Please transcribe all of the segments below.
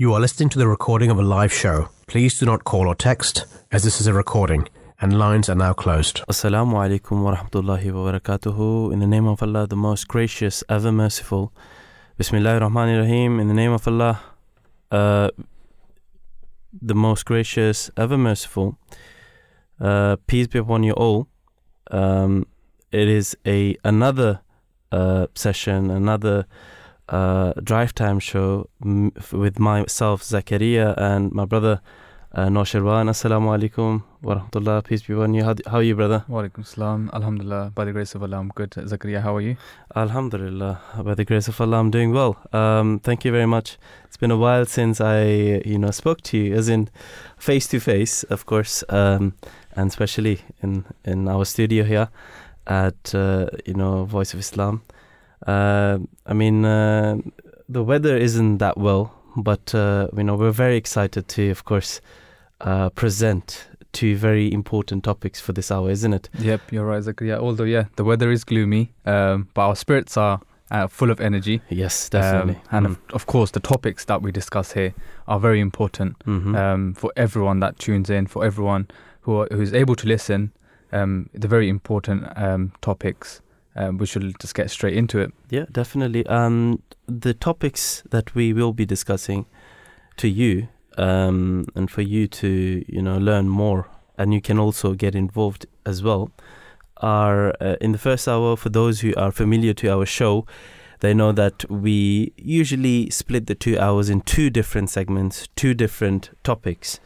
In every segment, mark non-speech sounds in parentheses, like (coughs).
You are listening to the recording of a live show. Please do not call or text, as this is a recording, and lines are now closed. Assalamu alaikum wa rahmatullahi wa barakatuhu. In the name of Allah, the most gracious, ever merciful. Bismillahir Rahmanir Rahim. In the name of Allah, uh, the most gracious, ever merciful. Uh, peace be upon you all. Um, it is a another uh, session, another uh, drive time show m- with myself, Zakaria, and my brother uh, Nosherwan. Assalamu alaikum wa rahmatullah. Peace be upon you. How, how are you, brother? Walaikum salam. Alhamdulillah. By the grace of Allah, I'm good. Zakaria, how are you? Alhamdulillah. By the grace of Allah, I'm doing well. Um, thank you very much. It's been a while since I, you know, spoke to you, as in face to face, of course, um, and especially in in our studio here at uh, you know Voice of Islam. Uh, I mean, uh, the weather isn't that well, but uh, you know we're very excited to, of course, uh, present two very important topics for this hour, isn't it? Yep, you're right, Zakaria. Although, yeah, the weather is gloomy, um, but our spirits are uh, full of energy. Yes, definitely. Um, and of, of course, the topics that we discuss here are very important Mhm. um, for everyone that tunes in, for everyone who are, who is able to listen. Um, the very important um, topics. Um, we should just get straight into it. Yeah, definitely. Um, the topics that we will be discussing to you, um, and for you to you know learn more, and you can also get involved as well, are uh, in the first hour. For those who are familiar to our show, they know that we usually split the two hours in two different segments, two different topics.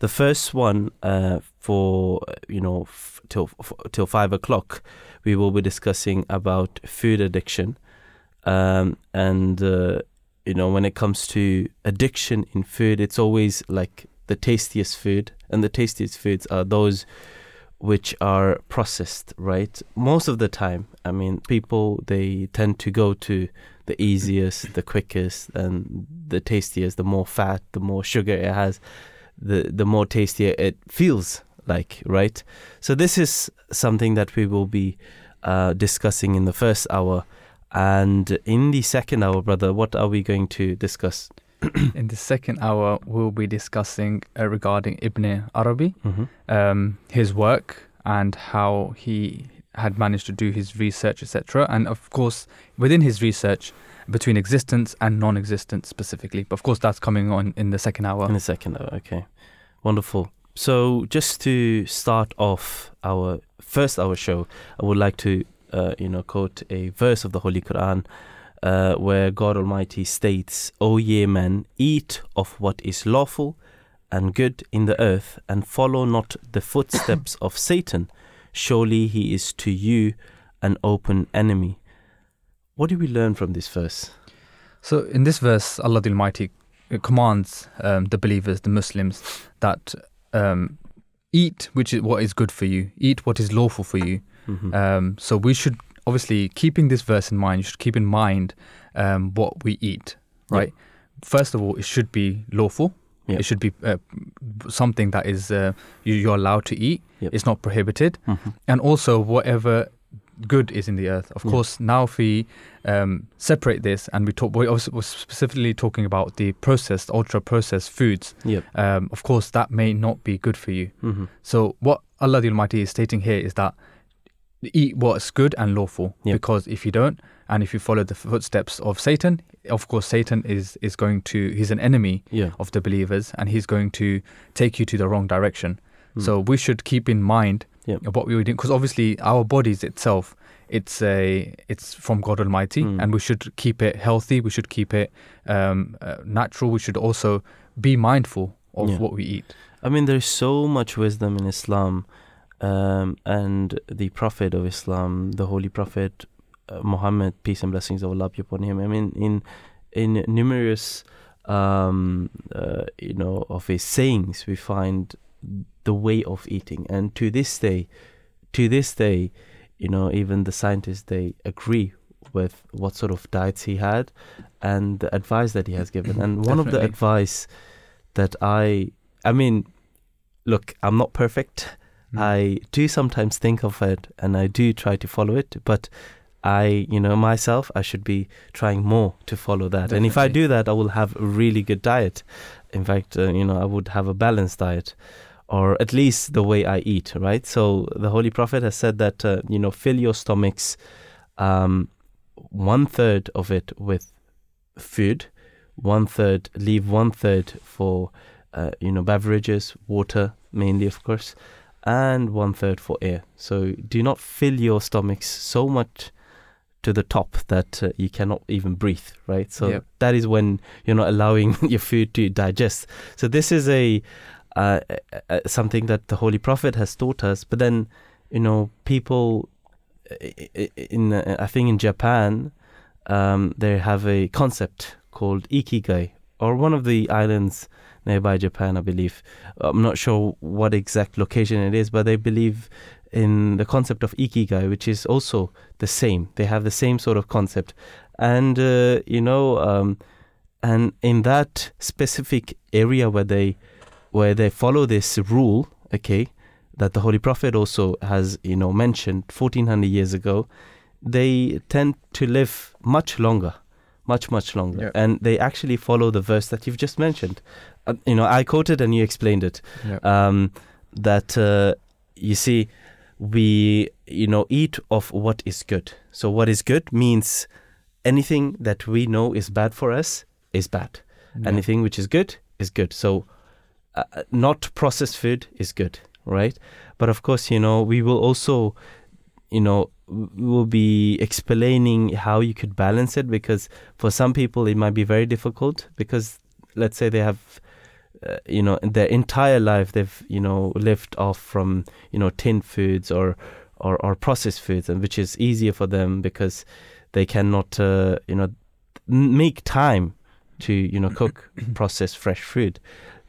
The first one uh, for you know f- till f- till five o'clock, we will be discussing about food addiction, um, and uh, you know when it comes to addiction in food, it's always like the tastiest food, and the tastiest foods are those which are processed, right? Most of the time, I mean, people they tend to go to the easiest, the quickest, and the tastiest. The more fat, the more sugar it has, the the more tastier it feels like, right? So this is something that we will be uh, discussing in the first hour, and in the second hour, brother, what are we going to discuss? (coughs) In the second hour, we'll be discussing uh, regarding Ibn Arabi. Mm-hmm. um, his work and how he had managed to do his research, etc. And of course, within his research, between existence and non-existence specifically. But of course, that's coming on in the second hour. In the second hour, okay, wonderful. So just to start off our first hour show, I would like to, uh, you know, quote a verse of the Holy Quran. Uh, where God Almighty states, O ye men, eat of what is lawful and good in the earth, and follow not the footsteps of Satan. Surely he is to you an open enemy. What do we learn from this verse? So in this verse, Allah the Almighty commands um, the believers, the Muslims, that um, eat which is what is good for you, eat what is lawful for you. Mhm. Um, so we should obviously keeping this verse in mind. You should keep in mind um, what we eat, right? First of all, it should be lawful. Yeah. It should be uh, something that is uh, you, you're allowed to eat. Yep. It's not prohibited, Mhm. and also whatever good is in the earth. Of Yeah. course, now if we um, separate this and we talk, we also specifically talking about the processed, ultra processed foods. Yep. Um, of course, that may not be good for you. Mhm. So what Allah the Almighty is stating here is that eat what's good and lawful. Yep. Because if you don't, and if you follow the footsteps of Satan, of course Satan is is going to he's an enemy Yeah. of the believers, and he's going to take you to the wrong direction. Mm. So we should keep in mind Yep. what we were doing because obviously our bodies itself. It's a it's from God Almighty, Mm. and we should keep it healthy. We should keep it um, uh, natural. We should also be mindful of Yeah. what we eat. I mean, there's so much wisdom in Islam, um, and the Prophet of Islam, the Holy Prophet uh, Muhammad, peace and blessings of Allah be upon him. I mean, in in numerous, um, uh, you know, of his sayings, we find the way of eating, and to this day, to this day, you know, even the scientists they agree with what sort of diets he had and the advice that he has given. And (clears throat) one of the advice that I, I mean, look, I'm not perfect. Mm. I do sometimes think of it and I do try to follow it, but I, you know, myself, I should be trying more to follow that. And if I do that, I will have a really good diet. In fact, uh, you know, I would have a balanced diet, or at least the way I eat, right? So the Holy Prophet has said that, uh, you know, fill your stomachs, um, one third of it with food, one third, leave one third for, uh, you know, beverages, water mainly, of course, and one third for air. So do not fill your stomachs so much to the top that uh, you cannot even breathe, right? So Yep. that is when you're not allowing (laughs) your food to digest. So this is a uh, uh, something that the Holy Prophet has taught us. But then, you know, people in uh, I think in Japan, um, they have a concept called ikigai, or one of the islands nearby Japan, I believe. I'm not sure what exact location it is, but they believe in the concept of ikigai, which is also the same. They have the same sort of concept, and uh, you know, um, and in that specific area where they where they follow this rule, okay, that the Holy Prophet also has you know mentioned 1400 years ago, they tend to live much longer, much much longer, and they actually follow the verse that you've just mentioned. Uh, you know, I quoted and you explained it. Um, that uh, you see we you know eat of what is good. So what is good means anything that we know is bad for us is bad. Anything which is good is good. So uh, not processed food is good right? But of course you know we will also you know we will be explaining how you could balance it because for some people it might be very difficult because let's say they have uh, you know their entire life they've you know lived off from you know tin foods or or, or processed foods and which is easier for them because they cannot uh, you know make time to you know cook (coughs) processed fresh food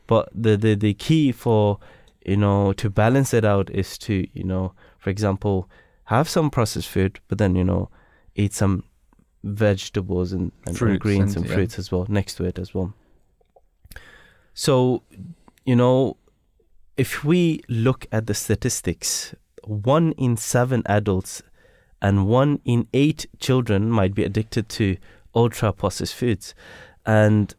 but the, the the key for you know to balance it out is to you know for example have some processed food but then you know eat some vegetables and, and, and Fruits greens and- and yeah. fruits as well next to it as well so you know if we look at the statistics one in seven adults and one in eight children might be addicted to ultra processed foods and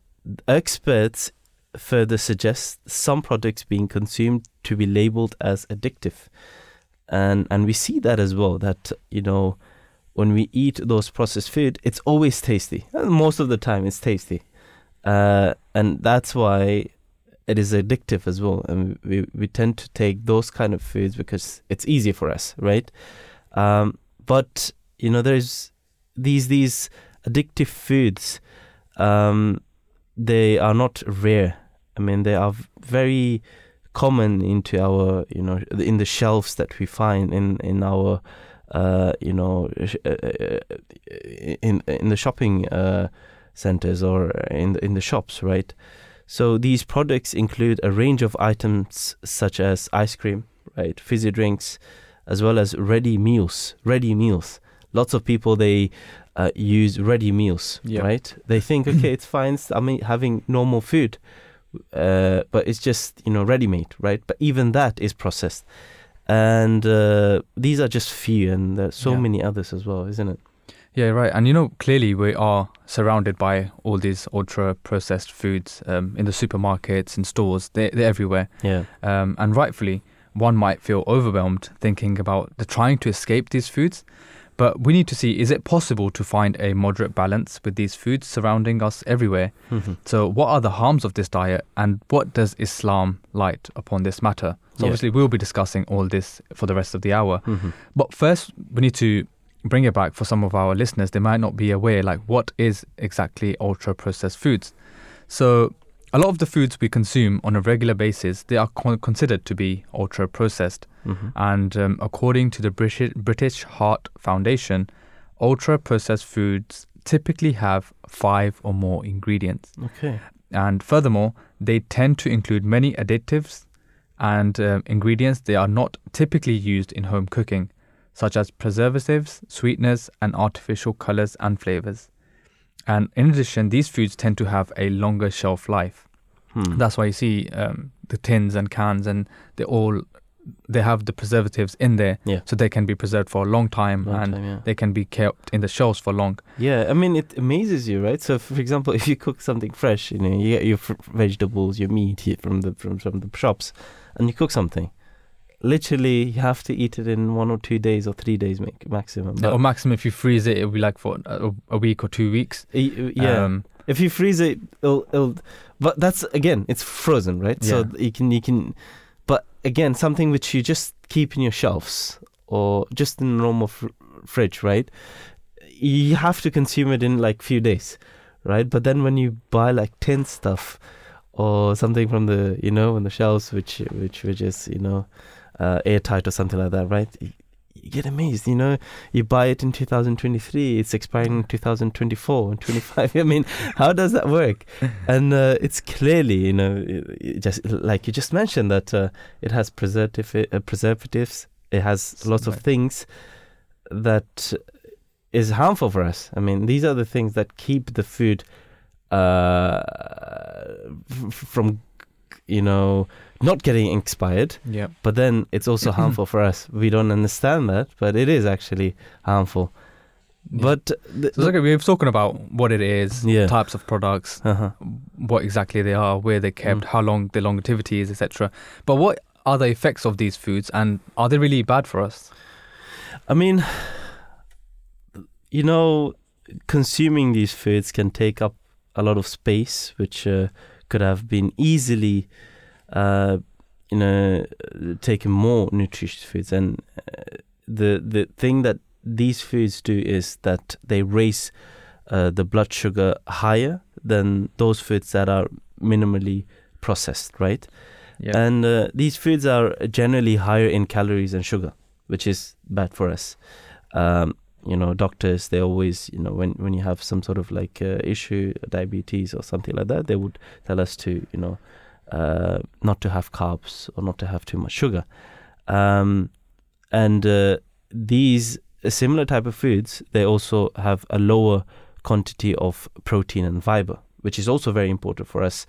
experts further suggests some products being consumed to be labeled as addictive. And and we see that as well that you know when we eat those processed food it's always tasty. Most of the time it's tasty. Uh, and that's why it is addictive as well. And we, we tend to take those kind of foods because it's easy for us right? Um, but you know there's these these addictive foods um, they are not rare. I mean they are very common into our you know in the shelves that we find in in our uh, you know uh, uh, in in the shopping uh, centers or in the, in the shops right? So these products include a range of items such as ice cream right fizzy drinks as well as ready meals ready meals. Lots of people they uh, use ready meals Yeah. right they think (clears throat) okay it's fine i mean having normal food uh, but it's just you know ready made right but even that is processed and uh, these are just few and there's so Yeah. many others as well isn't it Yeah, right. And you know, clearly we are surrounded by all these ultra processed foods um, in the supermarkets and stores. They're, they're everywhere. yeah Um, and rightfully, one might feel overwhelmed thinking about the trying to escape these foods. But we need to see is it possible to find a moderate balance with these foods surrounding us everywhere? Mhm. So, what are the harms of this diet and what does Islam light upon this matter? So, Yeah. obviously, we'll be discussing all this for the rest of the hour. Mhm. But first, we need to bring it back for some of our listeners. They might not be aware, like, what is exactly ultra processed foods? So, a lot of the foods we consume on a regular basis, they are con- considered to be ultra processed. Mhm. And um, according to the British, British Heart Foundation, ultra processed foods typically have five or more ingredients. okay And furthermore, they tend to include many additives and uh, ingredients they are not typically used in home cooking, such as preservatives, sweeteners, and artificial colors and flavors. And in addition, these foods tend to have a longer shelf life. Hmm. That's why you see um, the tins and cans, and they're all they have the preservatives in there, Yeah. so they can be preserved for a long time Long and time, yeah. they can be kept in the shelves for long. Yeah, I mean, it amazes you, right? So, for example, (laughs) if you cook something fresh, you know, you get your fr- vegetables, your meat from the from, from the shops, and you cook something. Literally, you have to eat it in one or two days or three days ma- maximum. or maximum, if you freeze it, it'll be like for a, a week or two weeks. yeah, Um, if you freeze it, it'll, it'll. But that's again, it's frozen, right? Yeah. So you can you can. But again, something which you just keep in your shelves or just in normal fr- fridge, right? You have to consume it in like few days, right? But then when you buy like tin stuff or something from the you know on the shelves, which which which is you know uh, airtight or something like that, right? You, get amazed, you know. You buy it in 2023, it's expiring in 2024 and 25. (laughs) I mean, how does that work? (laughs) And uh, it's clearly, you know, just like you just mentioned that uh, it has preservative uh, preservatives. It has lots of things that is harmful for us. I mean, these are the things that keep the food uh, from, you know, not getting expired. yeah. But then it's also (clears throat) harmful for us. We don't understand that, but it is actually harmful. Yeah. But the, So okay, we've spoken about what it is, Yeah. types of products, uh-huh. what exactly they are, where they're kept, Mm. how long the longevity is, etc. But what are the effects of these foods, and are they really bad for us? I mean, you know, consuming these foods can take up a lot of space, which uh, could have been easily, uh, you know, taking more nutritious foods. And uh, the the thing that these foods do is that they raise uh, the blood sugar higher than those foods that are minimally processed, right? Yeah. And uh, these foods are generally higher in calories and sugar, which is bad for us. Um, you know, doctors they always, you know, when when you have some sort of like uh, issue, diabetes or something like that, they would tell us to, you know, uh, not to have carbs or not to have too much sugar. Um, and uh, these similar type of foods, they also have a lower quantity of protein and fiber, which is also very important for us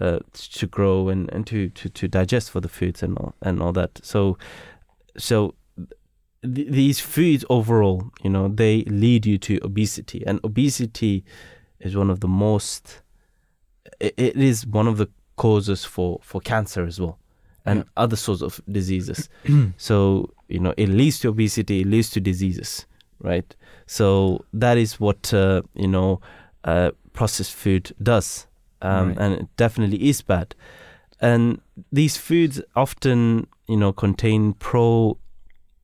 uh, to grow and, and to, to, to digest for the foods and all, and all that. So so th- these foods overall, you know, they lead you to obesity, and obesity is one of the most. It, it is one of the causes for for cancer as well, and Yeah. other sorts of diseases. (clears throat) so you know, it leads to obesity, it leads to diseases, right? So that is what uh, you know, uh, processed food does, um, Right. and it definitely is bad. And these foods often, you know, contain pro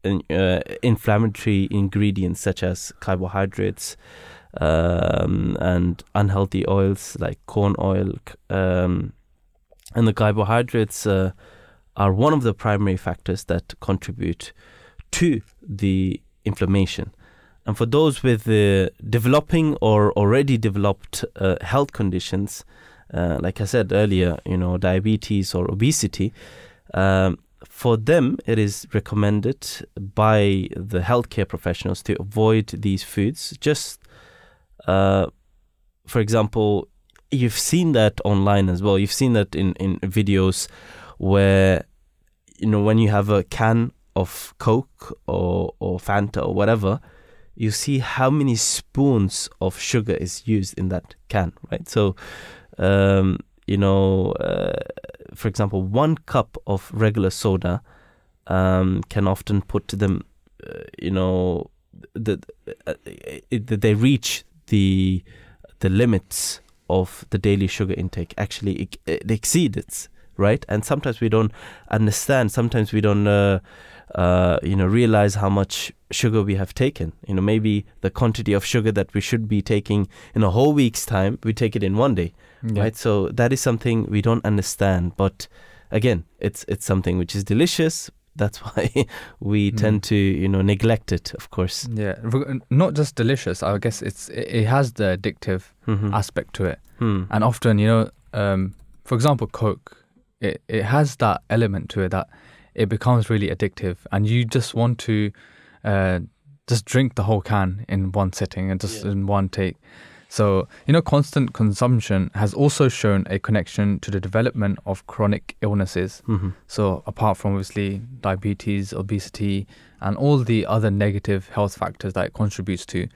uh, inflammatory ingredients such as carbohydrates um, and unhealthy oils like corn oil. Um, and the carbohydrates uh, are one of the primary factors that contribute to the inflammation. And for those with uh, developing or already developed uh, health conditions, uh, like I said earlier, you know, diabetes or obesity, um, for them it is recommended by the healthcare professionals to avoid these foods. Just, uh, for example, you've seen that online as well. You've seen that in, in videos where, you know, when you have a can of Coke or, or Fanta or whatever, you see how many spoons of sugar is used in that can, right? So, um, you know, uh, for example, one cup of regular soda um, can often put to them, uh, you know, the, uh, they reach the the limits of the daily sugar intake. Actually, it, it exceeds right? And sometimes we don't understand. Sometimes we don't, uh, uh, you know, realize how much sugar we have taken. You know, maybe the quantity of sugar that we should be taking in a whole week's time, we take it in one day Yeah. right so that is something we don't understand but again it's it's something which is delicious that's (laughs) why we Mm. tend to you know neglect it of course Yeah, not just delicious. I guess it's it, has the addictive Mhm. aspect to it, Hmm. and often you know, um, for example, Coke, it it has that element to it that it becomes really addictive, and you just want to uh, just drink the whole can in one sitting and just Yeah. in one take. So, you know, constant consumption has also shown a connection to the development of chronic illnesses. hmm So, apart from obviously diabetes, obesity, and all the other negative health factors that it contributes to,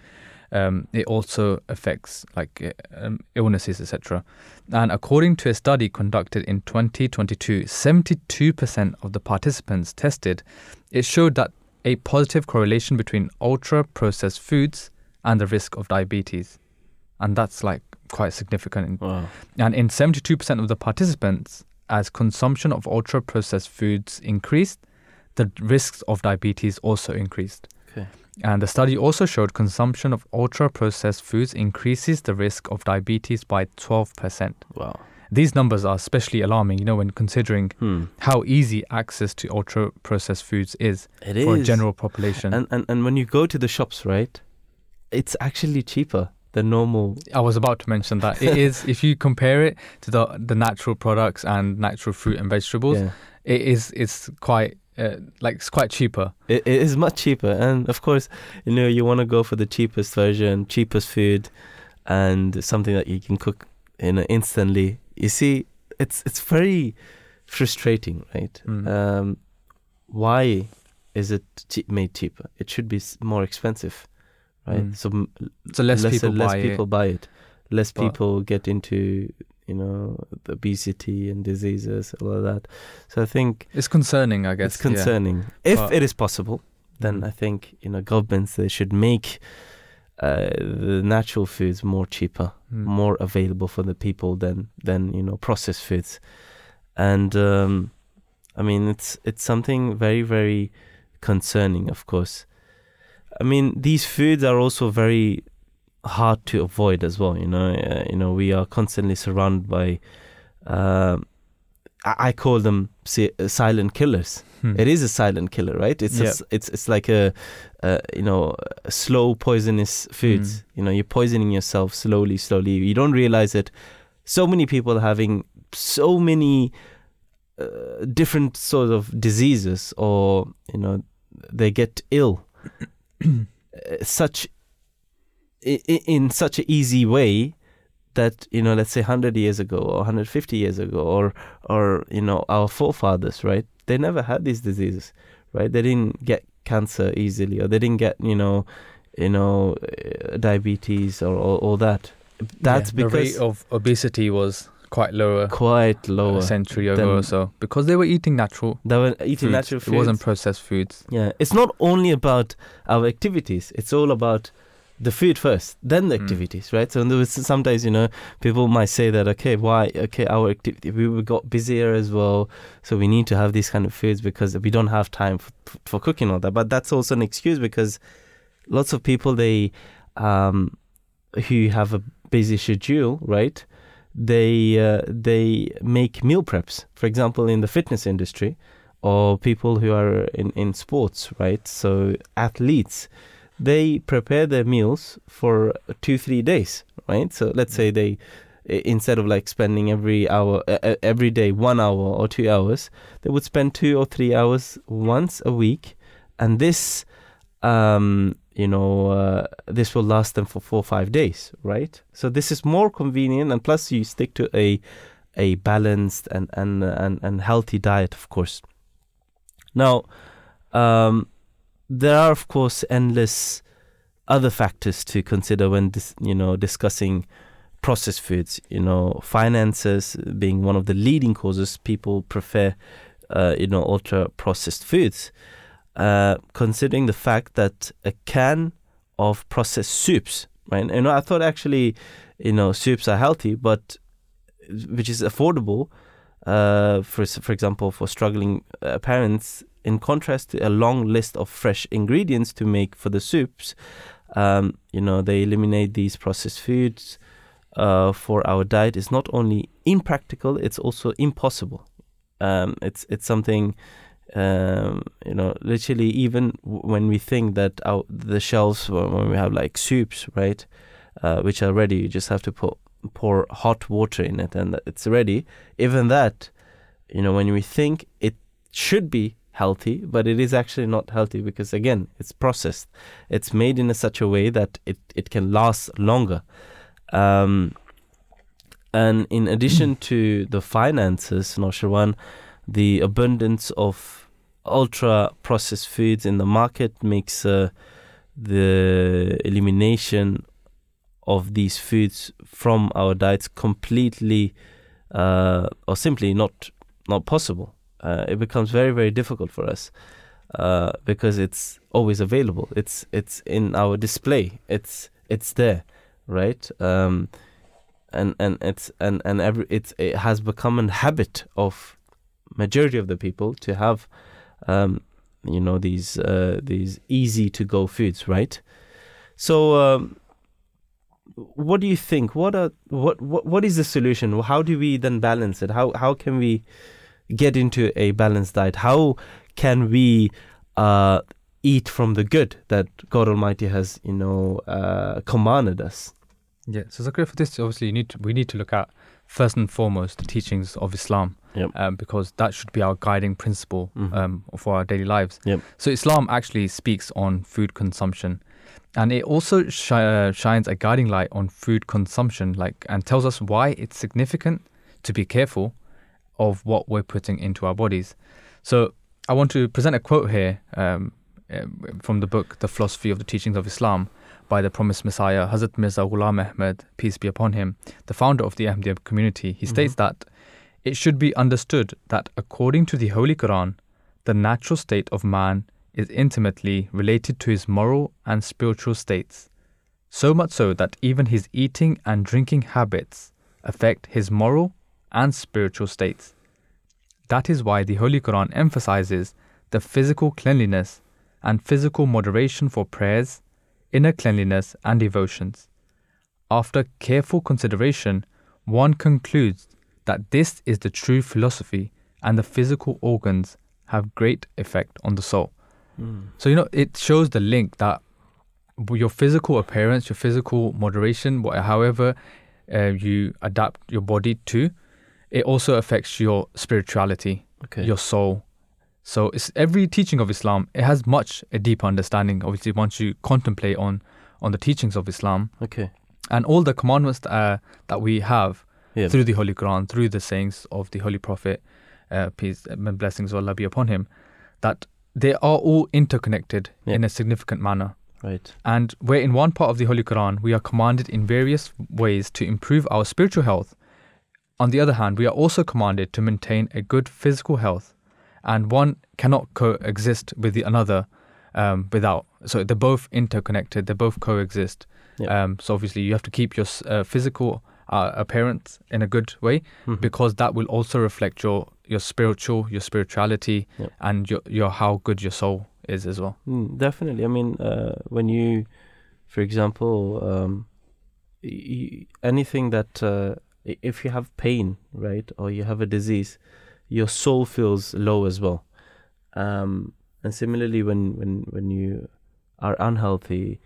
um, it also affects like uh, um, illnesses, etc. And according to a study conducted in 2022, 72% of the participants tested, it showed that a positive correlation between ultra processed foods and the risk of diabetes. And that's like quite significant. Wow. And in 72% of the participants, as consumption of ultra processed foods increased, the risks of diabetes also increased. Okay. And the study also showed consumption of ultra processed foods increases the risk of diabetes by 12%. Wow. These numbers are especially alarming, you know, when considering Hmm. how easy access to ultra processed foods is It for a general population. And, and and when you go to the shops, right, it's actually cheaper than normal. I was about to mention that it is if you compare it to the the natural products and natural fruit and vegetables, Yeah. it is it's quite uh, like it's quite cheaper. It, it is much cheaper, and of course, you know, you want to go for the cheapest version, cheapest food, and something that you can cook in instantly. You see, it's it's very frustrating, right? Mm. Um, why is it made cheaper? It should be more expensive, right? Mm. So So less people less buy people it. buy it. Less But- people get into you know obesity and diseases, all of that. So I think It's concerning, I guess. it's concerning. If But- it is possible, then Mm. I think you know governments they should make uh, the natural foods more cheaper, Mm. more available for the people than than you know processed foods. And um, I mean it's it's something very very concerning, of course. I mean these foods are also very hard to avoid as well. You know, uh, you know we are constantly surrounded by. um I call them uh, silent killers. Hmm. It is a silent killer, right? It's a it's it's like a, uh, you know a slow poisonous foods. Mm. You know, you're poisoning yourself slowly, slowly. You don't realize it. So many people having so many uh, different sort of diseases, or you know, they get ill. (clears throat) such in such an easy way that you know let's say 100 years ago or 150 years ago or or you know our forefathers right? They never had these diseases right? They didn't get cancer easily or they didn't get you know you know uh, diabetes or all, all that. That's Yeah, the because rate of obesity was quite lower quite lower a century ago or so because they were eating natural they were eating natural food. It wasn't processed foods. yeah it's not only about our activities it's all about the food first then the Mm. activities right so there was sometimes you know people might say that okay why okay our activity we we got busier as well so we need to have these kind of foods because we don't have time for, for cooking all that but that's also an excuse because lots of people they um who have a busy schedule right they uh, they make meal preps for example in the fitness industry or people who are in in sports right? So athletes they prepare their meals for two three days right? So let's say they instead of like spending every hour uh, every day one hour or two hours they would spend two or three hours once a week. And this um you know uh, this will last them for four or five days right? So this is more convenient and plus you stick to a a balanced and and and, and healthy diet of course. Now um there are of course endless other factors to consider when dis- you know discussing processed foods. You know finances being one of the leading causes people prefer uh, you know ultra processed foods uh, considering the fact that a can of processed soups right you know i thought actually you know soups are healthy but which is affordable uh, for for example for struggling uh, parents in contrast to a long list of fresh ingredients to make for the soups, um, you know, they eliminate these processed foods uh, for our diet is not only impractical, it's also impossible. Um, it's it's something, um, you know, literally even when we think that our the shelves when when we have like soups, right, uh, which are ready, you just have to put pour hot water in it and it's ready. Even that, you know, when we think it should be healthy, but it is actually not healthy because again, it's processed. It's made in a such a way that it, it can last longer. Um, and in addition to the finances, Nosherwan, the abundance of ultra processed foods in the market makes uh, the elimination of these foods from our diets completely uh, or simply not not possible. Uh, it becomes very very difficult for us uh, because it's always available. It's it's in our display. It's it's there, right? Um, and and it's and and every it's it has become a habit of majority of the people to have um, you know these uh, these easy to go foods, right? So, um, what do you think? What are what, what what is the solution? How do we then balance it? How how can we get into a balanced diet? How can we uh, eat from the good that God Almighty has you know uh, commanded us? Yeah. So for this, obviously, you need to, we need to look at first and foremost the teachings of Islam, Yep. um, because that should be our guiding principle Mhm. um, for our daily lives. Yep. So Islam actually speaks on food consumption, and it also shi- uh, shines a guiding light on food consumption, like and tells us why it's significant to be careful of what we're putting into our bodies. So I want to present a quote here um, uh, from the book The Philosophy of the Teachings of Islam by the promised Messiah, Hazrat Mirza Ghulam Ahmad, peace be upon him, the founder of the Ahmadiyya community. He states that it should be understood that according to the Holy Quran, the natural state of man is intimately related to his moral and spiritual states, so much so that even his eating and drinking habits affect his moral and spiritual states. That is why the Holy Quran emphasizes the physical cleanliness and physical moderation for prayers, inner cleanliness, and devotions. After careful consideration, one concludes that this is the true philosophy and the physical organs have great effect on the soul. So, you know, it shows the link that your physical appearance, your physical moderation, however uh, you adapt your body to, it also affects your spirituality, Okay. your soul. So, it's every teaching of Islam, it has much a deeper understanding. Obviously, once you contemplate on on the teachings of Islam okay. and all the commandments uh, that we have Yeah. through the Holy Quran, through the sayings of the Holy Prophet, uh, peace and blessings of Allah be upon him, that they are all interconnected Yeah. in a significant manner. Right. And where in one part of the Holy Quran we are commanded in various ways to improve our spiritual health, on the other hand, we are also commanded to maintain a good physical health, and one cannot coexist with the another um, without. So they're both interconnected. They both coexist. Um, so obviously, you have to keep your uh, physical uh, appearance in a good way Mhm. because that will also reflect your your spiritual, your spirituality, Yep. and your your how good your soul is as well. Mm, definitely. I mean, uh, when you, for example, um, y- anything that uh, if you have pain, right, or you have a disease, your soul feels low as well. Um, and similarly, when when when you are unhealthy,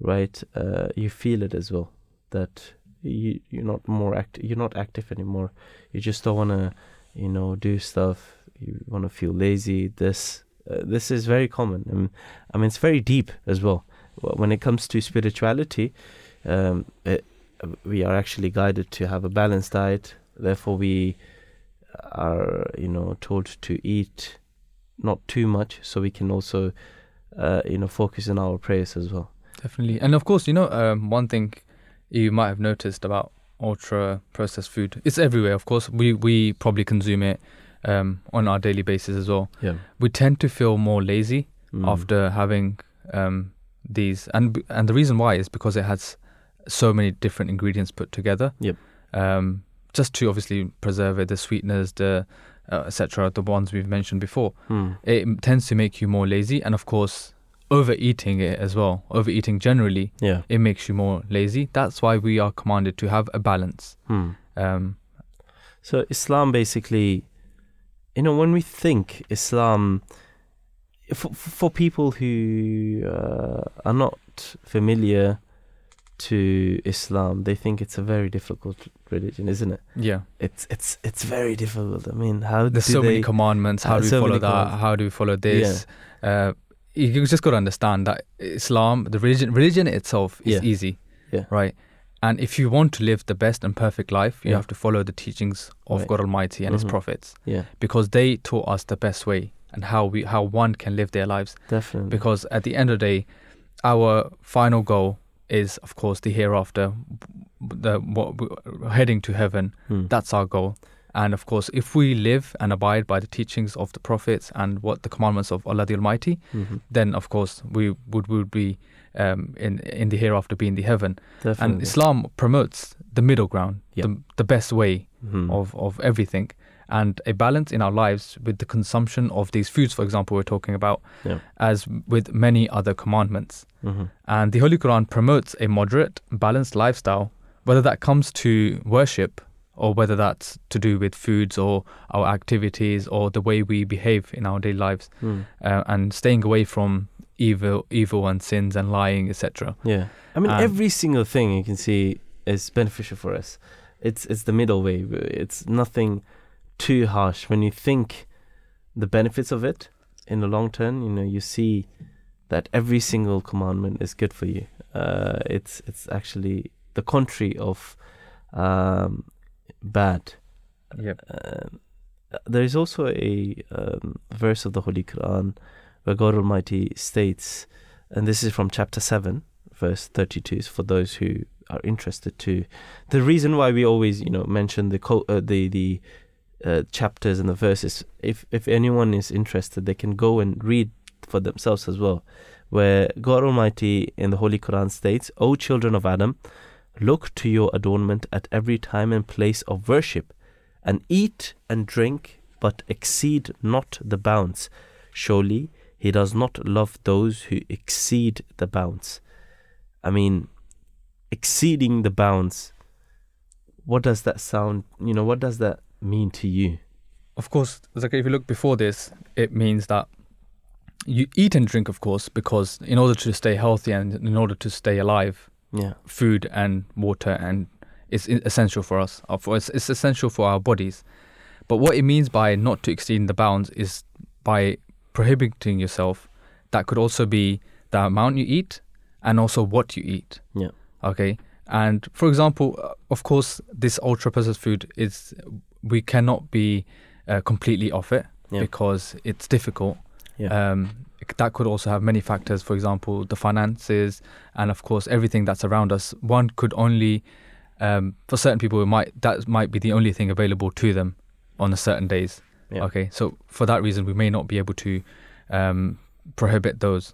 right, uh, you feel it as well. That you you're not more act you're not active anymore. You just don't want to, you know, do stuff. You want to feel lazy. This uh, this is very common. Um, I mean, it's very deep as well. When it comes to spirituality, um, it, we are actually guided to have a balanced diet. Therefore, we are, you know, told to eat not too much, so we can also, uh, you know, focus on our prayers as well. Definitely. And of course, you know, um, one thing you might have noticed about ultra processed food, it's everywhere, of course. We, we probably consume it um, on our daily basis as well. Yeah. We tend to feel more lazy Mm. after having um, these. And, and the reason why is because it has so many different ingredients put together. Yep. Um, just to obviously preserve it, the sweeteners, the uh, etc., the ones we've mentioned before Mm. it tends to make you more lazy and of course overeating it as well overeating generally Yeah. it makes you more lazy that's why we are commanded to have a balance Hmm. um So Islam basically, you know, when we think Islam, for, for people who uh, are not familiar to Islam, they think it's a very difficult religion, isn't it? yeah It's it's it's very difficult. I mean, how there's do so they? many commandments how do we so follow that how do we follow this uh you just got to understand that islam the religion religion itself is Yeah. easy Yeah. right And if you want to live the best and perfect life, you Yeah. have to follow the teachings of Right. God Almighty and Mhm. His prophets, Yeah, because they taught us the best way and how we how one can live their lives. definitely. Because at the end of the day, our final goal is, of course, the hereafter, the what heading to heaven. Hmm. That's our goal. And of course, if we live and abide by the teachings of the prophets and what the commandments of Allah the Almighty, Mhm. then of course we would would be um, in in the hereafter, be in the heaven. Definitely. And Islam promotes the middle ground, Yeah. the, the best way Mhm. of, of everything, and a balance in our lives with the consumption of these foods, for example, we're talking about, as with many other commandments. Mhm. And the Holy Quran promotes a moderate, balanced lifestyle, whether that comes to worship or whether that's to do with foods or our activities or the way we behave in our daily lives, Mm. uh, and staying away from evil, evil and sins and lying, etc. Yeah, I mean, Um, every single thing you can see is beneficial for us. It's it's the middle way. It's nothing too harsh. When you think the benefits of it in the long term, you know, you see that every single commandment is good for you. Uh, it's it's actually the contrary of um, bad. Yep. Um, there is also a um, verse of the Holy Quran where God Almighty states, and this is from chapter 7, verse 32, is for those who are interested to. The reason why we always, you know, mention the co- uh, the the uh, chapters and the verses, if if anyone is interested, they can go and read for themselves as well. Where God Almighty in the Holy Quran states, "O children of Adam, look to your adornment at every time and place of worship, and eat and drink, but exceed not the bounds. Surely he does not love those who exceed the bounds. I mean, exceeding the bounds, what does that sound, you know, what does that mean to you? Of course, like if you look before this, it means that you eat and drink, of course, because in order to stay healthy and in order to stay alive, Yeah. food and water and it's essential for us. uh, for- It's, it's essential for our bodies. But what it means by not to exceed the bounds is by prohibiting yourself. That could also be the amount you eat and also what you eat. Yeah. Okay. And for example, uh, of course, this ultra processed food is we cannot be uh, completely off it Yeah. because it's difficult. Yeah. Um, that could also have many factors. For example, the finances, and of course everything that's around us. One could only, um, for certain people, it might that might be the only thing available to them on a certain days. Yeah. Okay, so for that reason, we may not be able to um, prohibit those.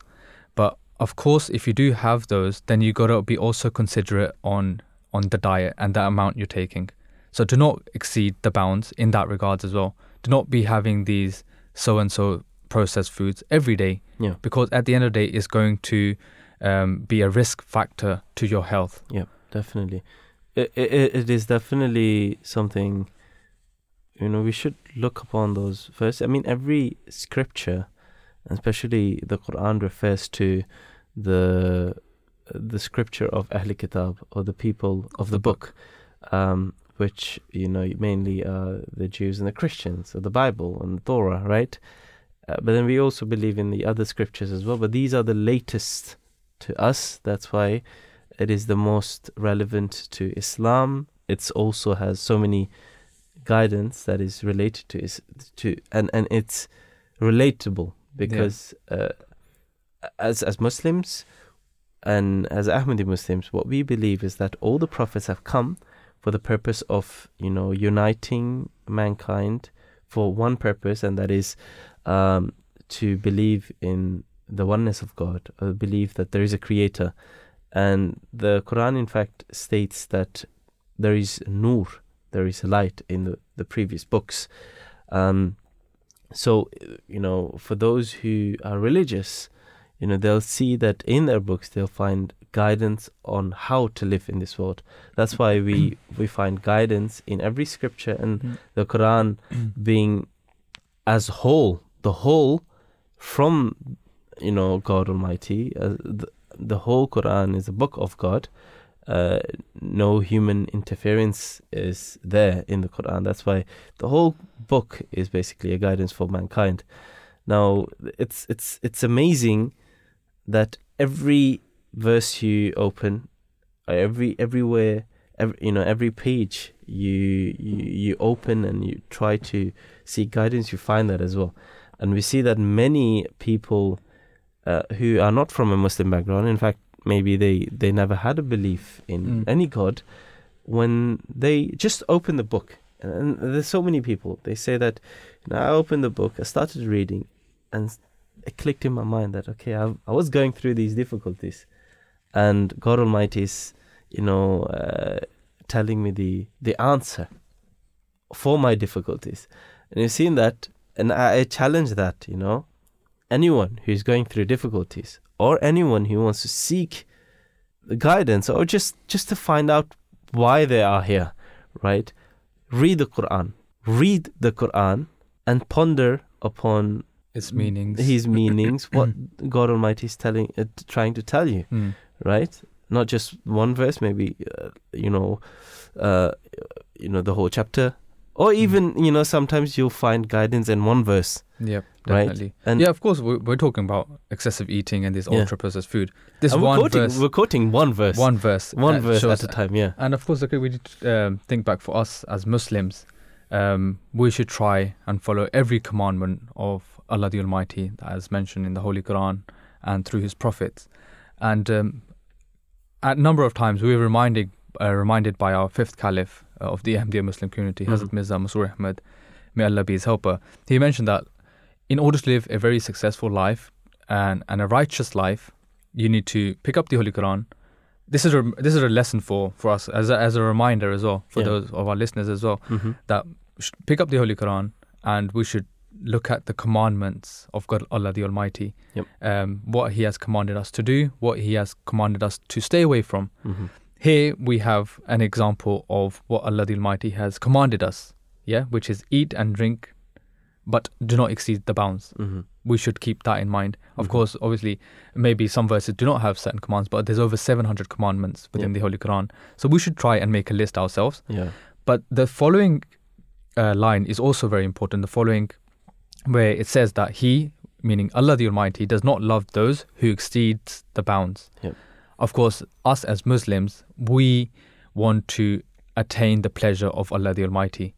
But of course, if you do have those, then you gotta be also considerate on on the diet and the amount you're taking. So do not exceed the bounds in that regards as well. Do not be having these so and so processed foods every day Yeah. because at the end of the day, it's going to um, be a risk factor to your health. Yeah, definitely it, it, it is definitely something you know we should look upon those first i mean every scripture especially the quran refers to the the scripture of Ahl Kitab or the people of the book um, which you know mainly are the Jews and the Christians or the Bible and the Torah right uh, but then we also believe in the other scriptures as well but these are the latest to us that's why it is the most relevant to Islam. It also has so many guidance that is related to is to and and it's relatable because uh, as as Muslims and as Ahmadi Muslims, what we believe is that all the prophets have come for the purpose of you know uniting mankind for one purpose, and that is um, to believe in the oneness of God, or believe that there is a creator. And the Quran, in fact, states that there is nur, there is light in the, the previous books. Um, so, you know, for those who are religious, you know, they'll see that in their books they'll find guidance on how to live in this world. That's why we, we find guidance in every scripture and the Quran (clears throat) being as whole, the whole from, you know, God Almighty. Uh, the, the whole Quran is a book of God. Uh, no human interference is there in the Quran. That's why the whole book is basically a guidance for mankind. Now, it's it's it's amazing that every verse you open every everywhere, every, you know, every page you, you you open and you try to seek guidance, you find that as well. And we see that many people uh, who are not from a Muslim background, in fact, maybe they they never had a belief in Mm. any god, when they just open the book, and there's so many people, they say that, you know, I opened the book, I started reading, and it clicked in my mind that okay, I, I was going through these difficulties, and God Almighty is, you know, uh, telling me the the answer for my difficulties, and you've seen that, and I, I challenge that, you know, anyone who's going through difficulties or anyone who wants to seek the guidance or just just to find out why they are here, right? Read the Quran, read the Quran, and ponder upon Its meanings. his (coughs) meanings, what (coughs) God Almighty is telling, uh, trying to tell you, Mm. right? Not just one verse, maybe uh, you know, uh, you know the whole chapter, or Mm. even you know sometimes you'll find guidance in one verse, Yep, Right. And- yeah, of course, we're, we're talking about excessive eating and this Yeah. ultra processed food. This And we're one quoting, verse, we're quoting one verse, one verse, one verse shows- at a time, yeah, And of course, okay, we need to um, think back for us as Muslims. Um, we should try and follow every commandment of Allah the Almighty, as mentioned in the Holy Quran and through His prophets. And um, at a number of times, we were reminded uh, reminded by our fifth caliph of the Ahmadiyya Muslim community, Mhm. Hazrat Mirza Masroor Ahmad, may Allah be his helper. He mentioned that in order to live a very successful life and, and a righteous life, you need to pick up the Holy Quran. This is a this is a lesson for, for us as a, as a reminder as well for Yeah. those of our listeners as well. mm-hmm. We should pick up the Holy Quran and we should look at the commandments of God Allah the Almighty. Yep. Um, what He has commanded us to do, what He has commanded us to stay away from. Mm-hmm. Here we have an example of what Allah the Almighty has commanded us, yeah, which is eat and drink, but do not exceed the bounds. Mm-hmm. We should keep that in mind. Of Mhm. course, obviously, maybe some verses do not have certain commands, but there's over 700 commandments within Yep. the Holy Quran. So we should try and make a list ourselves. yeah, But the following uh, line is also very important. The following, where it says that He, meaning Allah the Almighty, does not love those who exceed the bounds. Yep. Of course, us as Muslims, we want to attain the pleasure of Allah the Almighty.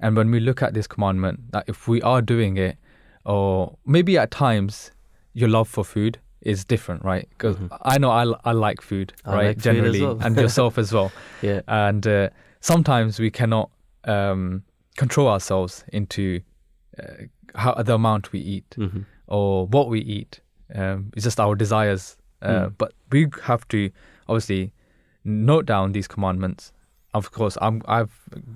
And when we look at this commandment, that if we are doing it, or maybe at times your love for food is different, right? Because Mhm. I know I, I like food, I right? like food Generally, well. and yourself as well (laughs) yeah, and uh, sometimes we cannot um, control ourselves into uh, how the amount we eat mm-hmm. or what we eat. Um, it's just our desires, uh, Mm. but we have to obviously note down these commandments. Of course, I'm, I've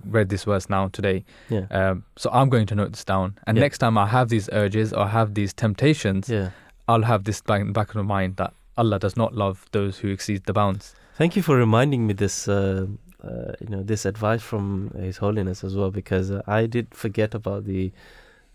read this verse now today, yeah, um, so I'm going to note this down. And Yeah. next time I have these urges or have these temptations, yeah. I'll have this back in the back of my mind that Allah does not love those who exceed the bounds. Thank you for reminding me this, uh, uh, you know, this advice from His Holiness as well, because uh, I did forget about the.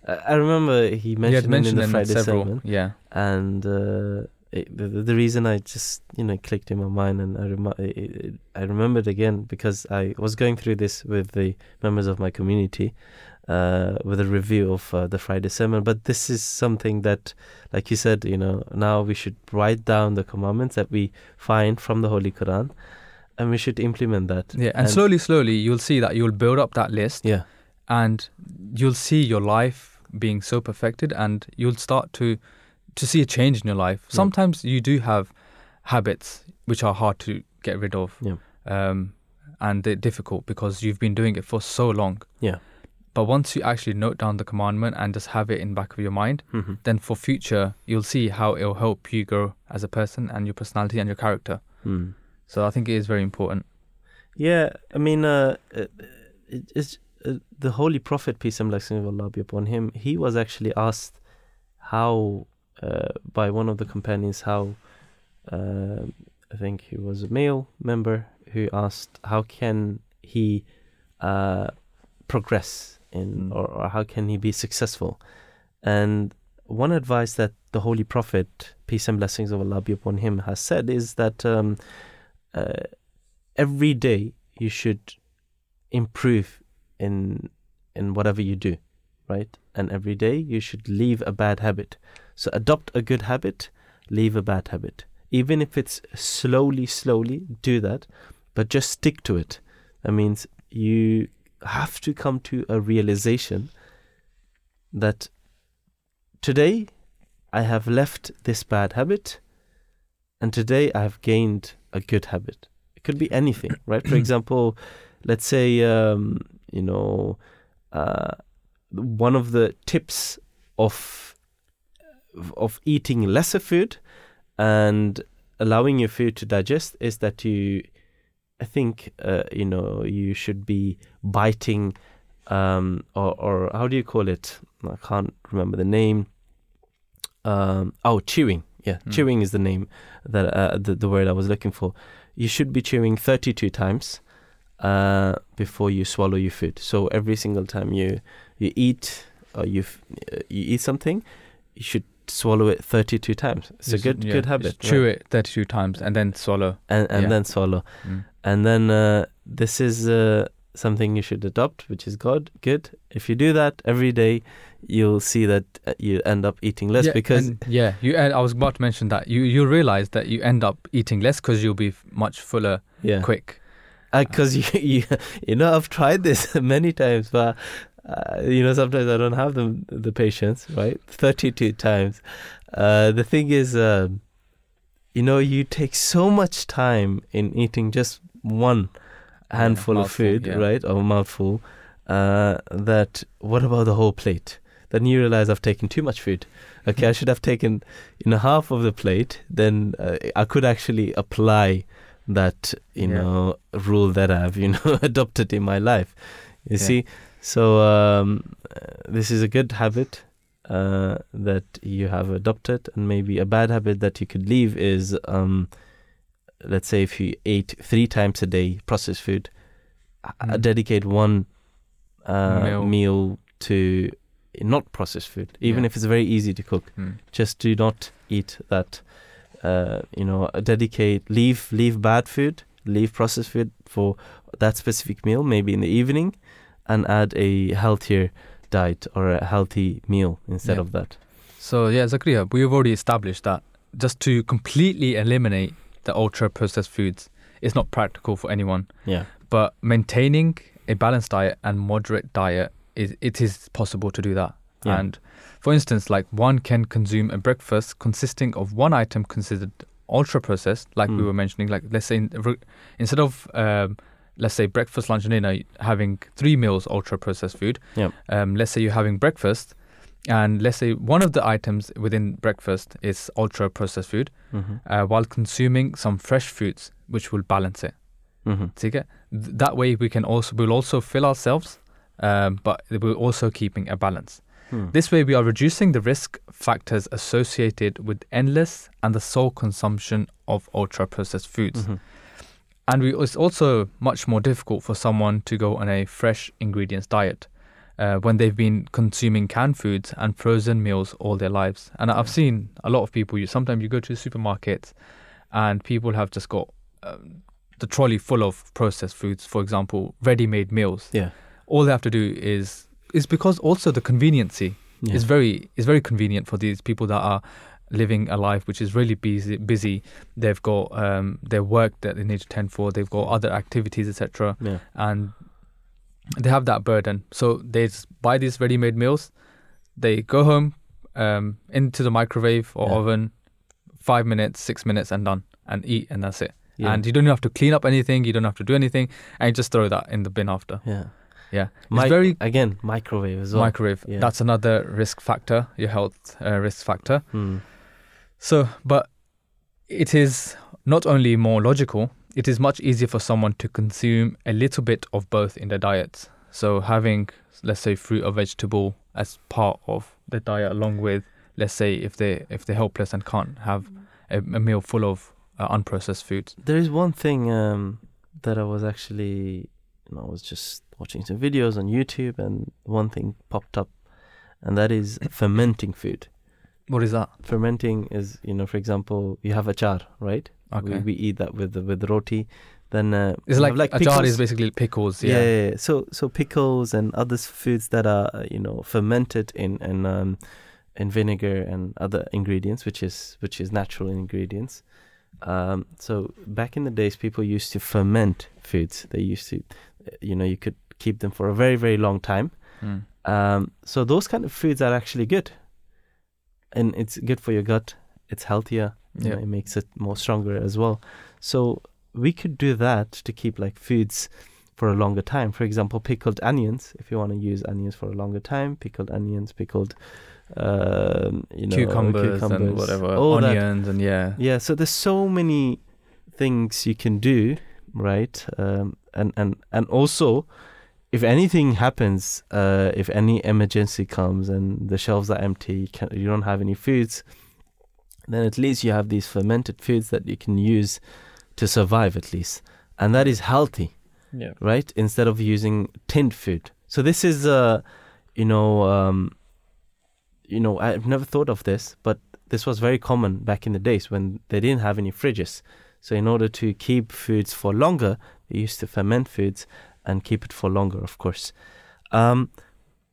Uh, I remember he He mentioned, had mentioned it in the Friday several, sermon, yeah. and uh, it, the, the reason I just you know clicked in my mind, and I remi- it, it, I remembered again because I was going through this with the members of my community, uh, with a review of uh, the Friday sermon. But this is something that, like you said, you know, now we should write down the commandments that we find from the Holy Quran, and we should implement that. Yeah, and, slowly, slowly, you'll see that you'll build up that list, yeah, and you'll see your life being so perfected, and you'll start to to see a change in your life. Yeah. Sometimes you do have habits which are hard to get rid of, Yeah. um, and they're difficult because you've been doing it for so long. yeah. But once you actually note down the commandment and just have it in back of your mind, Mm-hmm. then for future you'll see how it'll help you grow as a person and your personality and your character. Mm. So I think it is very important. Yeah, I mean, uh, it, it's uh, the Holy Prophet, peace and blessings of Allah be upon him. He was actually asked how, uh, by one of the companions, how uh, I think he was a male member who asked how can he uh, progress in, Mm. or, or how can he be successful, and one advice that the Holy Prophet, peace and blessings of Allah be upon him, has said is that. Um, uh, every day you should improve in in whatever you do right and every day you should leave a bad habit so adopt a good habit leave a bad habit even if it's slowly, slowly, do that, but just stick to it. That means you have to come to a realization that today I have left this bad habit, and today I have gained a good habit. It could be anything, right? For (clears throat) example, let's say um, you know uh, one of the tips of of eating lesser food and allowing your food to digest is that you I think uh, you know you should be biting um, or or how do you call it? I can't remember the name. Um, oh chewing. Yeah Mm. chewing is the name that uh, the, the word I was looking for. You should be chewing 32 times uh, before you swallow your food. So every single time you you eat or you uh, you eat something you should swallow it 32 times it's a good yeah, good habit Chew right? it 32 times and then swallow. and and Yeah. then swallow Mm. and then uh, this is uh, something you should adopt, which is good. Good. If you do that every day, you'll see that uh, you end up eating less yeah, because yeah, you. And I was about to mention that you you realize that you end up eating less because you'll be much fuller yeah, quick. because (laughs) you, you you know I've tried this (laughs) many times, but. Uh, you know, sometimes I don't have the the patience, right? Thirty-two times. Uh, the thing is, um, you know, you take so much time in eating just one handful of food, yeah. right, or a mouthful, uh, that what about the whole plate? Then you realize I've taken too much food. Okay, I should have taken, you know, half of the plate. Then uh, I could actually apply that, you Yeah. know, rule that I've, you know, (laughs) adopted in my life. You see, so um, this is a good habit uh, that you have adopted, and maybe a bad habit that you could leave is, um, let's say, if you ate three times a day processed food, uh, Mm. dedicate one uh, Meal. meal. to not processed food, even Yeah. if it's very easy to cook. Mm. Just do not eat that. Uh, you know, dedicate leave leave bad food, leave processed food for that specific meal, maybe in the evening, and add a healthier diet or a healthy meal instead Yeah. of that. So yeah, Zakaria, we've already established that just to completely eliminate the ultra processed foods is not practical for anyone. Yeah. But maintaining a balanced diet and moderate diet is it is possible to do that. Yeah. And for instance, like one can consume a breakfast consisting of one item considered ultra processed, like we Mm. were mentioning. Like let's say in, instead of um, let's say breakfast, lunch, and dinner, having three meals ultra processed food. Yeah. Um, let's say you're having breakfast, and let's say one of the items within breakfast is ultra processed food, mm-hmm. uh, while consuming some fresh foods, which will balance it. Mm-hmm. That way, we can also we'll also fill ourselves, um, but we're also keeping a balance. Hmm. This way, we are reducing the risk factors associated with endless and the sole consumption of ultra processed foods. Mm-hmm. And we, it's also much more difficult for someone to go on a fresh ingredients diet uh, when they've been consuming canned foods and frozen meals all their lives. And I've seen a lot of people. You sometimes you go to the supermarket, and people have just got um, the trolley full of processed foods. For example, ready-made meals. Yeah. All they have to do is is because also the conveniency Yeah. is very is very convenient for these people that are living a life which is really busy. Busy, they've got um, their work that they need to tend for. They've got other activities, etc. yeah. And they have that burden. So they just buy these ready-made meals. They go home um, into the microwave or Yeah. oven, five minutes, six minutes, and done, and eat, and that's it. Yeah. And you don't have to clean up anything. You don't have to do anything, and you just throw that in the bin after. yeah. Yeah, it's Mi- very again microwave as well. microwave. Yeah. That's another risk factor, your health uh, risk factor. Hmm. So, but it is not only more logical, it is much easier for someone to consume a little bit of both in their diets. So, having, let's say, fruit or vegetable as part of the diet, along with, let's say, if they if they're helpless and can't have a, a meal full of uh, unprocessed foods. There is one thing um, that I was actually, you know, I was just watching some videos on YouTube, and one thing popped up, and that is fermenting food. What is that? Fermenting is, you know, for example, you have achar, right? Okay, We, we eat that with with roti. Then uh, it's like, like a jar pickles. is basically pickles. yeah. Yeah, yeah, yeah. So so pickles and other foods that are uh, you know fermented in in um, in vinegar and other ingredients, which is which is natural ingredients. Um, so back in the days, people used to ferment foods. They used to, you know, you could keep them for a very very long time. Mm. Um, so those kind of foods are actually good, and it's good for your gut. It's healthier. you know, Yeah. it makes it more stronger as well. So we could do that to keep like foods for a longer time. For example, pickled onions. If you want to use onions for a longer time, pickled onions, pickled, um, you know, cucumbers, and whatever, all that. onions and yeah. Yeah, so there's so many things you can do, right? Um, and and and also, if anything happens, uh, if any emergency comes and the shelves are empty, you, can, you don't have any foods, then at least you have these fermented foods that you can use to survive at least, and that is healthy Yeah. right? Instead of using tinned food. So this is, uh, you know, um, you know, I've never thought of this, but this was very common back in the days when they didn't have any fridges. So in order to keep foods for longer, they used to ferment foods and keep it for longer, of course. Um,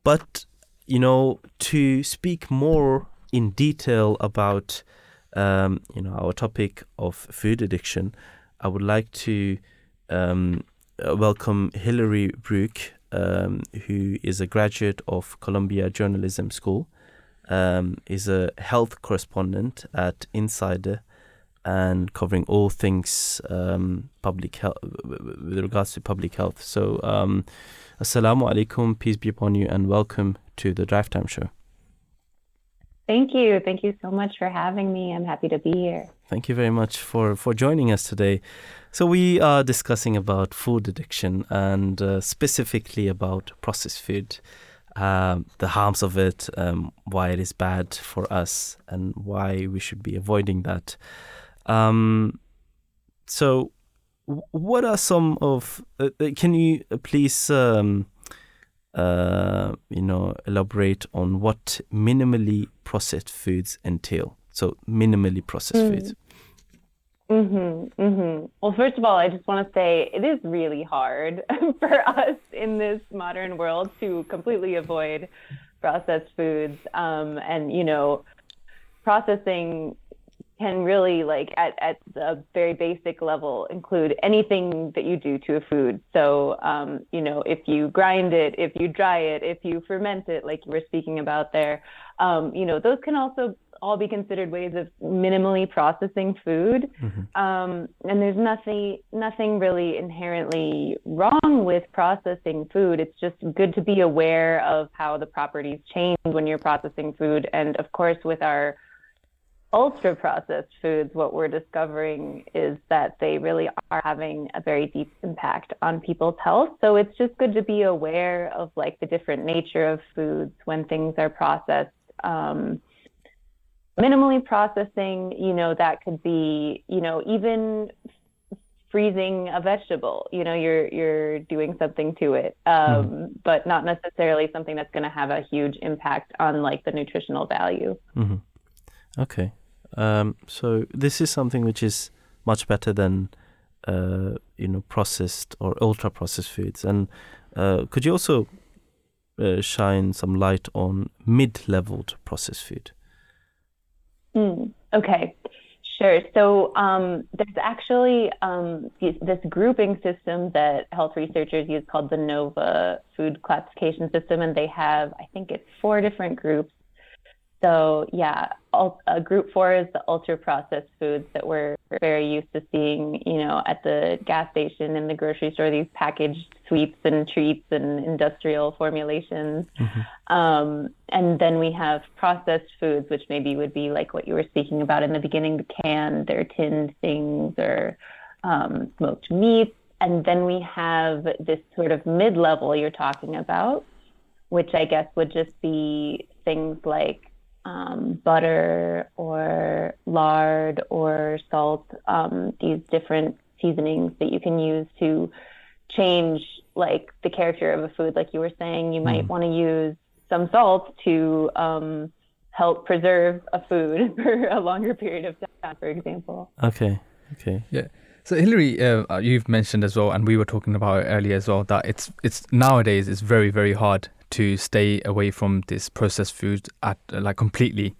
but you know, to speak more in detail about, um, you know, our topic of food addiction, I would like to um, uh, welcome Hillary Brueck, um, who is a graduate of Columbia Journalism School, um, is a health correspondent at Insider, and covering all things um, public health with regards to public health. So, um, assalamu alaikum, peace be upon you, and welcome to the Drive Time Show. Thank you. Thank you so much for having me. I'm happy to be here. Thank you very much for, for joining us today. So, we are discussing about food addiction and uh, specifically about processed food, um, the harms of it, um, why it is bad for us, and why we should be avoiding that. Um, so, what are some of? Uh, uh, can you uh, please, um, uh, you know, elaborate on what minimally processed foods entail? So, minimally processed Mm. foods. Mm-hmm, mm-hmm. Well, first of all, I just want to say it is really hard (laughs) for us in this modern world to completely avoid processed foods. Um, and, you know, processing can really, like, at, at a very basic level, include anything that you do to a food. So, um, you know, if you grind it, if you dry it, if you ferment it, like you were speaking about there, um, you know, those can also all be considered ways of minimally processing food. Mhm. Um, and there's nothing nothing really inherently wrong with processing food. It's just good to be aware of how the properties change when you're processing food. And of course, with our ultra processed foods, what we're discovering is that they really are having a very deep impact on people's health. So it's just good to be aware of like the different nature of foods when things are processed. Um, minimally processing, you know, that could be, you know, even freezing a vegetable. You know, you're you're doing something to it, um, but not necessarily something that's going to have a huge impact on like the nutritional value. Mm-hmm. Okay. Um, so this is something which is much better than, uh, you know, processed or ultra processed foods. And uh, could you also uh, shine some light on mid-leveled processed food? Mm, okay, sure. So um, there's actually um, this this grouping system that health researchers use called the NOVA food classification system, and they have, I think it's four different groups. So yeah, ul- uh, group four is the ultra processed foods that we're very used to seeing, you know, at the gas station and the grocery store. These packaged sweets and treats and industrial formulations. Um, and then we have processed foods, which maybe would be like what you were speaking about in the beginning, the canned, they're tinned things or um, smoked meats. And then we have this sort of mid level you're talking about, which I guess would just be things like um, butter or lard or salt, um, these different seasonings that you can use to change like the character of a food. Like you were saying, you might Mm. want to use some salt to um, help preserve a food (laughs) for a longer period of time, for example. Okay. Okay. Yeah. So Hillary, uh, uh, you've mentioned as well, and we were talking about it earlier as well, that it's it's nowadays it's very very hard to stay away from this processed food at uh, like completely,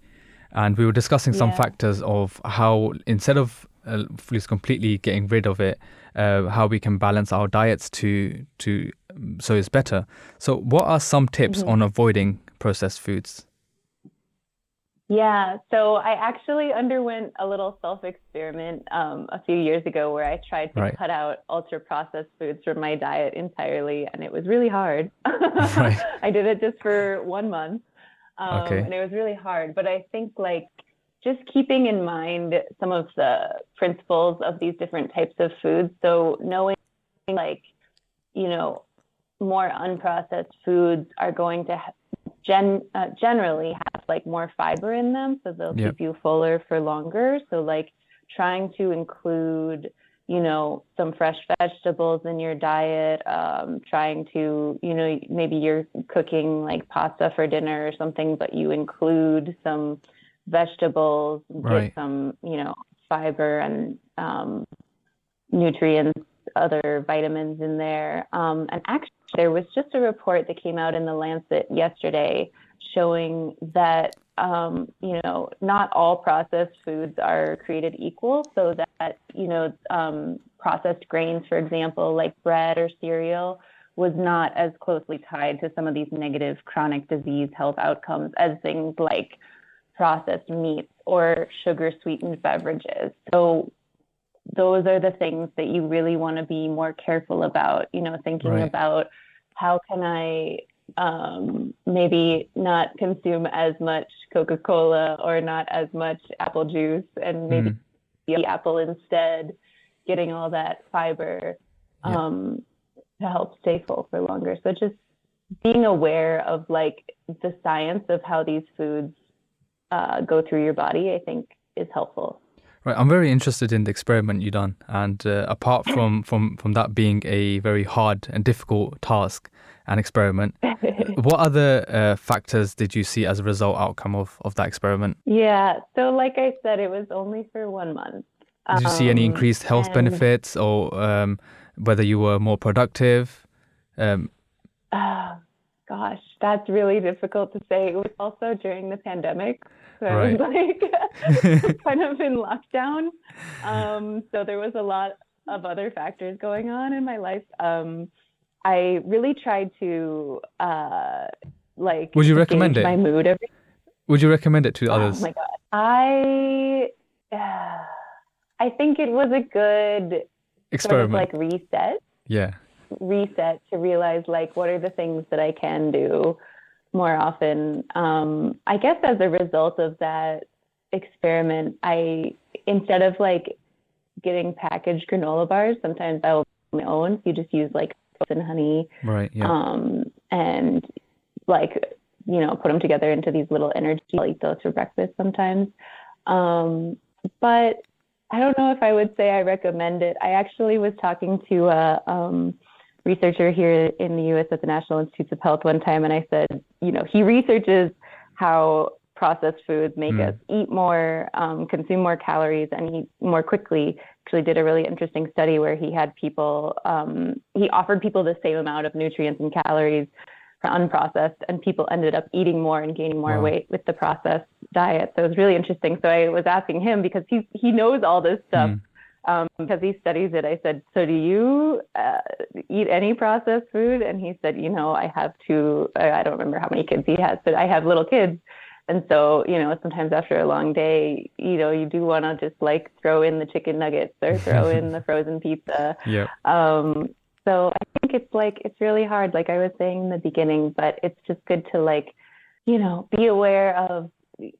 and we were discussing some Yeah. factors of how instead of uh, just completely getting rid of it, uh, how we can balance our diets to to so it's better. So, what are some tips Mhm. on avoiding processed foods? Yeah, so I actually underwent a little self experiment um, a few years ago where I tried to Right. cut out ultra processed foods from my diet entirely, and it was really hard. (laughs) Right. I did it just for one month, um, Okay. and it was really hard. But I think like just keeping in mind some of the principles of these different types of foods. So knowing like, you know, more unprocessed foods are going to ha- gen uh, generally have like more fiber in them, so they'll Yep. keep you fuller for longer. So like trying to include, you know, some fresh vegetables in your diet, um, trying to, you know, maybe you're cooking like pasta for dinner or something, but you include some vegetables, Right. some, you know, fiber and um, nutrients, other vitamins in there. Um, and actually, there was just a report that came out in the Lancet yesterday showing that, um, you know, not all processed foods are created equal. So that, you know, um, processed grains, for example, like bread or cereal, was not as closely tied to some of these negative chronic disease health outcomes as things like processed meats or sugar sweetened beverages. So those are the things that you really want to be more careful about, you know, thinking Right. about how can I um, maybe not consume as much Coca Cola or not as much apple juice and maybe Mm. the apple instead, getting all that fiber Yeah. um, to help stay full for longer. So just being aware of like the science of how these foods uh, go through your body, I think is helpful. Right, I'm very interested in the experiment you done, and uh, apart from, from from that being a very hard and difficult task and experiment, (laughs) what other uh, factors did you see as a result outcome of, of that experiment? Yeah. So, like I said, it was only for one month. Did you see any Um, increased health and, benefits, or um, whether you were more productive? Um, ah, gosh, that's really difficult to say. It was also during the pandemic. So I was like (laughs) (laughs) kind of in lockdown. Um, so there was a lot of other factors going on in my life. Um, I really tried to uh, like Would you recommend it? my mood every would you recommend it to others? Oh my god. I uh, I think it was a good experiment. sort of like reset, yeah. reset to realize like what are the things that I can do more often. Um, I guess as a result of that experiment, I instead of like getting packaged granola bars, sometimes I'll make my own. You just use like and honey Right. Yeah. um, and like you know put them together into these little energy. I'll eat those for breakfast sometimes, um, but I don't know if I would say I recommend it. I actually was talking to a um, researcher here in the U.S. at the National Institutes of Health one time, and I said, you know, he researches how processed foods make Mm. us eat more, um, consume more calories, and eat more quickly. Actually, did a really interesting study where he had people, um, he offered people the same amount of nutrients and calories for unprocessed, and people ended up eating more and gaining more Wow. weight with the processed diet. So it was really interesting. So I was asking him because he he knows all this stuff Mm. um, because he studies it. I said, "So do you uh, eat any processed food?" And he said, "You know, I have two. I I don't remember how many kids he has, but I have little kids." And so, you know, sometimes after a long day, you know, you do want to just like throw in the chicken nuggets or throw in the (laughs) frozen pizza. Yeah. Um, so I think it's like it's really hard, like I was saying in the beginning, but it's just good to like, you know, be aware of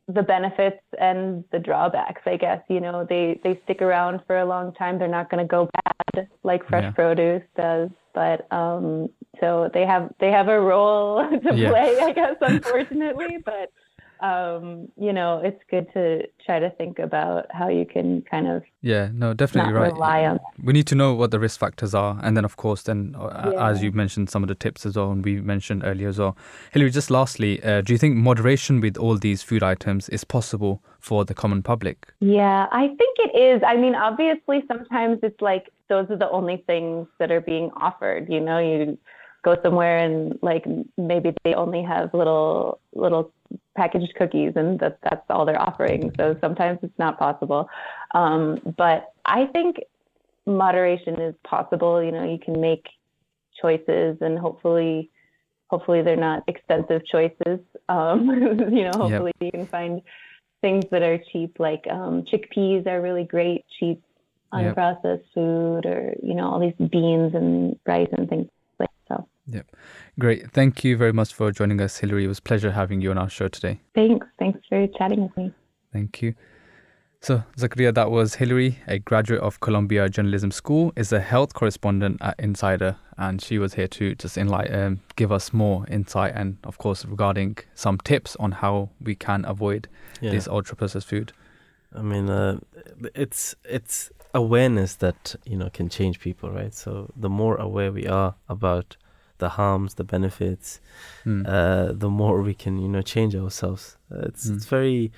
the benefits and the drawbacks. I guess you know they they stick around for a long time. They're not going to go bad like fresh Yeah. produce does, but um, so they have they have a role (laughs) to Yeah. play, I guess, unfortunately, but. Um, you know, it's good to try to think about how you can kind of Yeah. No, definitely right. rely on we need to know what the risk factors are and then of course then uh, as you mentioned some of the tips as well and we mentioned earlier as well Hillary just lastly uh, do you think moderation with all these food items is possible for the common public Yeah, I think it is. I mean, obviously, sometimes it's like those are the only things that are being offered. You know, you go somewhere and like maybe they only have little little packaged cookies, and that that's all they're offering. So sometimes it's not possible. Um, but I think moderation is possible. You know, you can make choices, and hopefully, hopefully they're not expensive choices. Um, (laughs) you know, hopefully yep. you can find things that are cheap, like um, chickpeas are really great, cheap unprocessed yep. food, or you know, all these beans and rice and things. Yep, great. Thank you very much for joining us, Hillary. It was a pleasure having you on our show today. Thanks. Thanks for chatting with me. Thank you. So, Zakaria, that was Hillary, a graduate of Columbia Journalism School, is a health correspondent at Insider, and she was here to just enlighten, um, give us more insight and, of course, regarding some tips on how we can avoid yeah. this ultra processed food. I mean, uh, it's it's awareness that you know can change people, right? So the more aware we are about the harms, the benefits, mm. uh, the more we can you know change ourselves. Uh, it's mm. it's very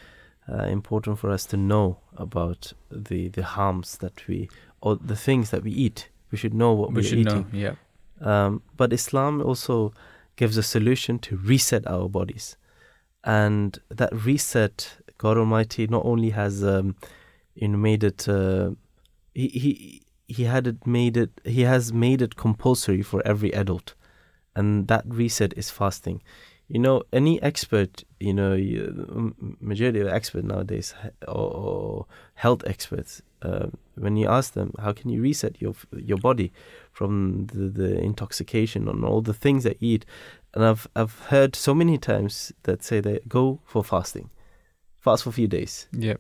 uh, important for us to know about the the harms that we or the things that we eat. We should know what we are eating. Know, yeah. Um, but Islam also gives a solution to reset our bodies, and that reset, God Almighty not only has um, you know made it. Uh, he he he had it made it. He has made it compulsory for every adult, and that reset is fasting. You know any expert you know majority of experts nowadays or, or health experts uh, when you ask them how can you reset your your body from the, the intoxication and all the things they eat? And I've I've heard so many times that say they go for fasting. Fast for a few days. Yeah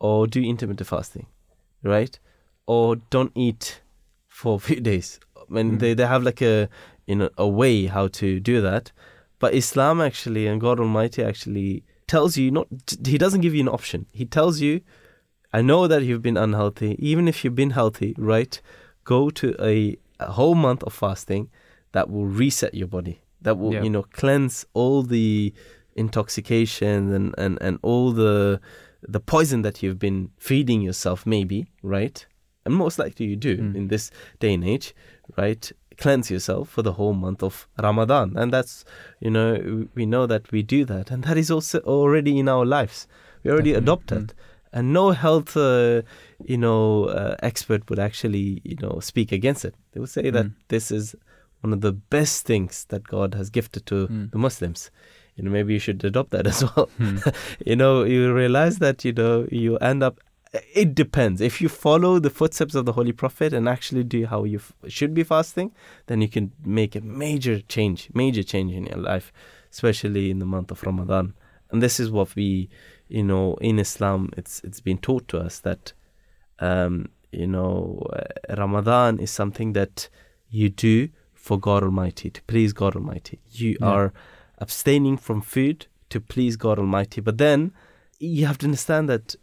or do intermittent fasting right? Or don't eat for a few (laughs) days. I mean mm. they, they have like a know a way how to do that but Islam actually and God Almighty actually tells you not he doesn't give you an option. He tells you, I know that you've been unhealthy. Even if you've been healthy, right? Go to a, a whole month of fasting that will reset your body. That will, yeah. you know, cleanse all the intoxication and, and, and all the the poison that you've been feeding yourself, maybe, right? And most likely you do mm. in this day and age, right? Cleanse yourself for the whole month of Ramadan. And that's, you know, we know that we do that. And that is also already in our lives. We already Definitely. adopted. Mm. And no health, uh, you know, uh, expert would actually, you know, speak against it. They would say mm. that this is one of the best things that God has gifted to mm. the Muslims. You know, maybe you should adopt that (laughs) as well. Mm. you know, you realize that, you know, you end up it depends. If you follow the footsteps of the Holy Prophet and actually do how you f- should be fasting, then you can make a major change, major change in your life, especially in the month of Ramadan. And this is what we, you know, in Islam, it's it's been taught to us that, um, you know, uh, Ramadan is something that you do for God Almighty to please God Almighty. You yeah. are abstaining from food to please God Almighty, but then you have to understand that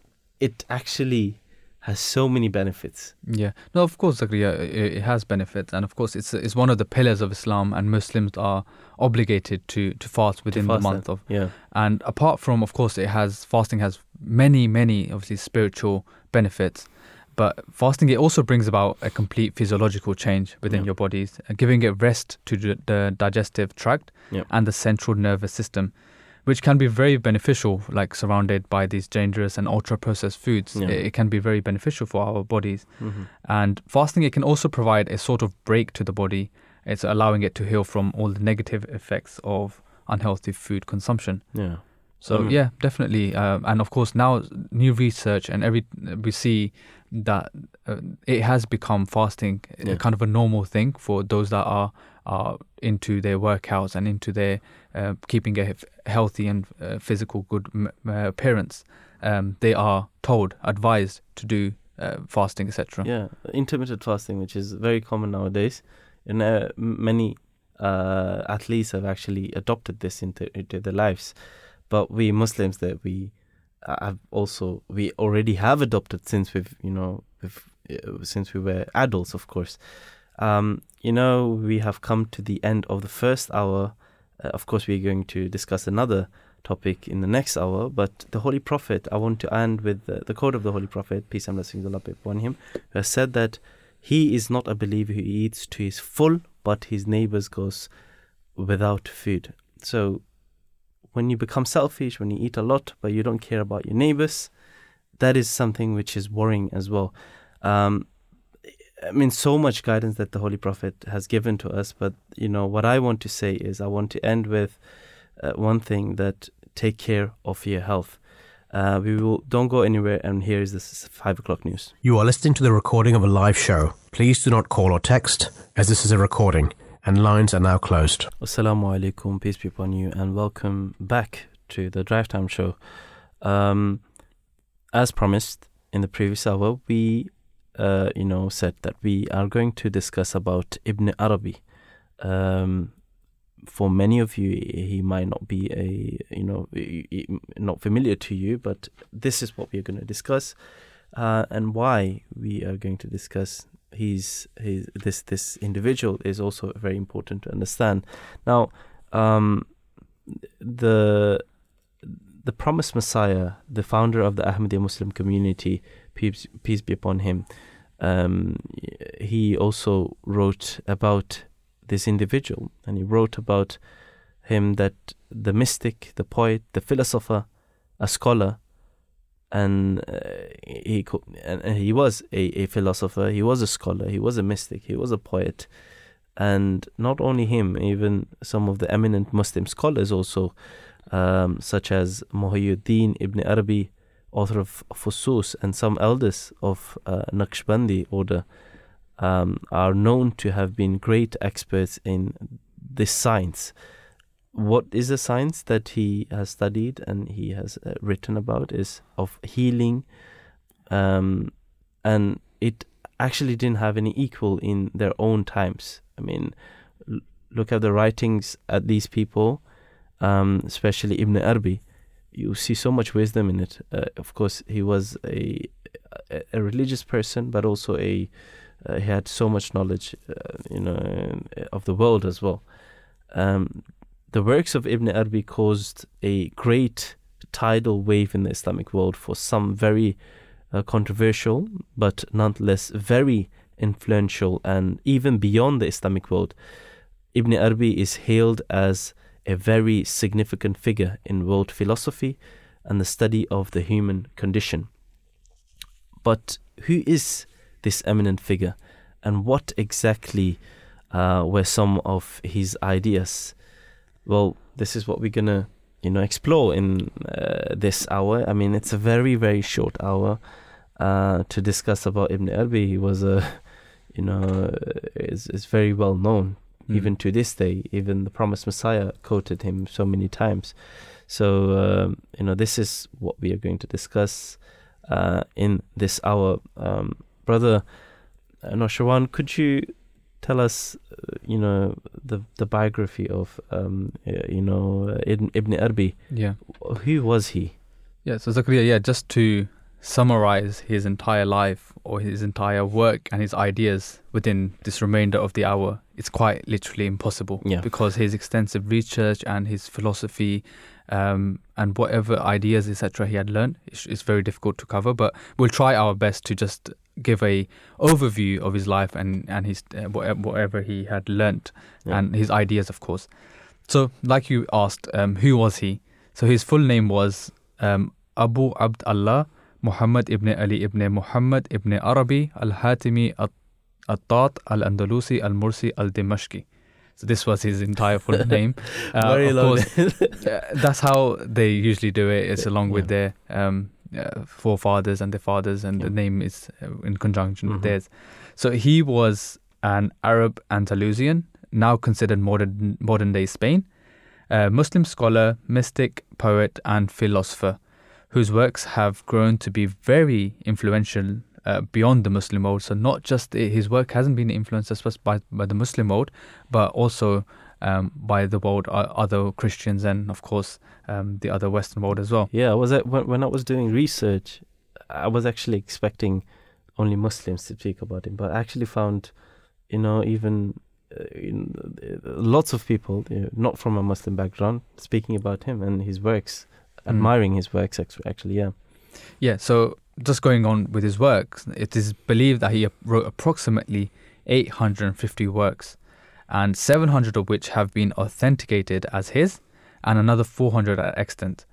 it actually has so many benefits. Yeah, no, of course, Zakaria, it has benefits, and of course, it's it's one of the pillars of Islam, and Muslims are obligated to to fast within to fast the month that. of. Yeah. And apart from, of course, it has fasting has many many obviously spiritual benefits, but fasting it also brings about a complete physiological change within yeah. your bodies, giving it rest to the digestive tract yeah. and the central nervous system which can be very beneficial, like surrounded by these dangerous and ultra processed foods. Yeah. It, it, can be very beneficial for our bodies. Mm-hmm. And fasting, it can also provide a sort of break to the body. It's allowing it to heal from all the negative effects of unhealthy food consumption. Yeah. So mm. yeah, definitely, uh, and of course now new research and every we see that uh, it has become fasting yeah. kind of a normal thing for those that are into their workouts and into their uh, keeping a healthy and uh, physical good uh, appearance. Um, they are told, advised to do uh, fasting, etc. Yeah, intermittent fasting, which is very common nowadays, and uh, many athletes have actually adopted this into, into their lives. But we Muslims, that we have also we already have adopted since we've you know we've, since we were adults, of course. Um, you know, we have come to the end of the first hour. Uh, of course, we're going to discuss another topic in the next hour, but the Holy Prophet, I want to end with the, the quote of the Holy Prophet, peace and blessings Allah be upon him, who has said that he is not a believer who eats to his full, but his neighbors goes without food. So, when you become selfish, when you eat a lot, but you don't care about your neighbors, that is something which is worrying as well. Um, I mean, so much guidance that the Holy Prophet has given to us, but you know what I want to say is I want to end with uh, one thing that take care of your health. Uh, we will don't go anywhere, and here is this five o'clock news. You are listening to the recording of a live show. Please do not call or text, as this is a recording, and lines are now closed. Assalamu alaikum, peace be upon you, and welcome back to the Drive Time Show. Um, as promised in the previous hour, we, uh, you know, said that we are going to discuss about Ibn Arabi. Um, for many of you, he might not be a, you know, not familiar to you, but this is what we are going to discuss, uh, and why we are going to discuss he's his this this individual is also very important to understand. Now, um, the the promised Messiah, the founder of the Ahmadiyya Muslim community, peace, peace be upon him, um, he also wrote about this individual, and he wrote about him that the mystic, the poet, the philosopher, a scholar, and uh, he and he was a, a philosopher, he was a scholar, he was a mystic, he was a poet, and not only him, even some of the eminent Muslim scholars also, um, such as Muhyiddin ibn Arabi, author of Fusus, and some elders of uh, Naqshbandi order, um, are known to have been great experts in this science. What is the science that he has studied and he has uh, written about is of healing, um, and it actually didn't have any equal in their own times. I mean, l- look at the writings at these people, um, especially Ibn Arabi. You see so much wisdom in it. Uh, of course, he was a, a, religious person, but also a uh, he had so much knowledge, uh, you know, of the world as well. Um, the works of Ibn Arabi caused a great tidal wave in the Islamic world for some very uh, controversial, but nonetheless very influential, and even beyond the Islamic world. Ibn Arabi is hailed as a very significant figure in world philosophy and the study of the human condition. But who is this eminent figure, and what exactly uh, were some of his ideas? Well, this is what we're gonna, you know, explore in uh, this hour. I mean, it's a very very short hour uh, to discuss about Ibn Arabi. He was a, you know, is is very well known Mm. even to this day. Even the Promised Messiah quoted him so many times. So um, you know, this is what we are going to discuss uh, in this hour, um, brother. Uh, Nosherwan, could you tell us, uh, you know, the the biography of, um, uh, you know, Ibn, Ibn Arabi? Yeah. Who was he? Yeah, so Zakaria, yeah, just to summarize his entire life or his entire work and his ideas within this remainder of the hour, it's quite literally impossible. Yeah. Because his extensive research and his philosophy um, and whatever ideas, etc., he had learned, it's, it's very difficult to cover. But we'll try our best to just give a overview of his life and and his uh, whatever, whatever he had learnt Yeah. and his ideas, of course. So, like you asked, um, who was he? So his full name was um, Abu Abd Allah Muhammad ibn Ali ibn Muhammad ibn Arabi al Hatimi al Tat al Andalusi al Mursi al Dimashqi. So this was his entire full (laughs) name. Uh, Very of long. course, uh, that's how they usually do it. It's along with their um, uh, forefathers and their fathers, and the name is uh, in conjunction Mhm. with theirs. So he was an Arab Andalusian, now considered modern modern day Spain, a Muslim scholar, mystic, poet, and philosopher, whose works have grown to be very influential uh, beyond the Muslim world. So not just his work hasn't been influenced just by by the Muslim world, but also um, by the world, uh, other Christians, and of course um, the other Western world as well. Yeah, was at, when, I was doing research, I was actually expecting only Muslims to speak about him, but I actually found, you know, even uh, uh, lots of people, you know, not from a Muslim background, speaking about him and his works, Mm. admiring his works. Actually, yeah. Yeah, so just going on with his works, it is believed that he wrote approximately 850 works, and 700 of which have been authenticated as his, and another 400 are extant.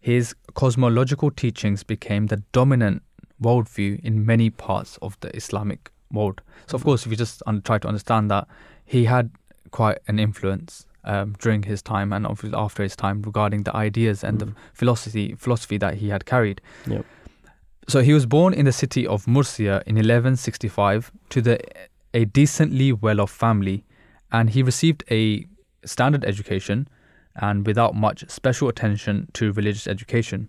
his cosmological teachings became the dominant worldview in many parts of the Islamic world. So, of course, if you just un- try to understand that, he had quite an influence um, during his time and obviously after his time regarding the ideas and the Mm. philosophy philosophy that he had carried. Yep. So he was born in the city of Murcia in 1165 to the a decently well-off family, and he received a standard education and without much special attention to religious education.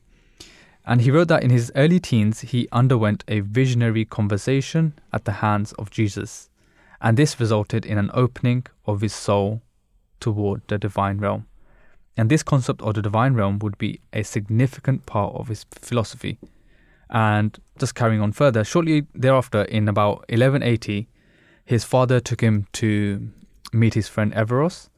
And he wrote that in his early teens he underwent a visionary conversation at the hands of Jesus, and this resulted in an opening of his soul toward the divine realm. And this concept of the divine realm would be a significant part of his philosophy. And just carrying on further, shortly thereafter, in about 1180, his father took him to meet his friend Averroes,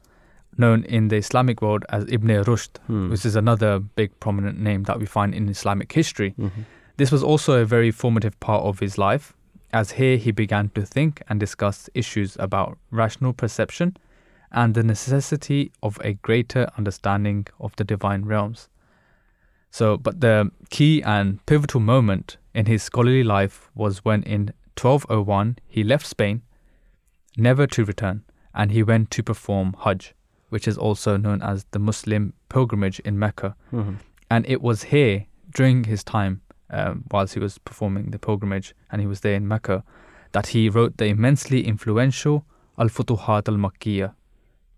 known in the Islamic world as Ibn Rushd, Hmm. which is another big prominent name that we find in Islamic history. Mhm. This was also a very formative part of his life, as here he began to think and discuss issues about rational perception and the necessity of a greater understanding of the divine realms. So, but the key and pivotal moment in his scholarly life was when in 1201 he left Spain, never to return, and he went to perform Hajj, which is also known as the Muslim pilgrimage in Mecca. Mhm. And it was here during his time, um, whilst he was performing the pilgrimage and he was there in Mecca, that he wrote the immensely influential Al Futuhat al Makkiyah,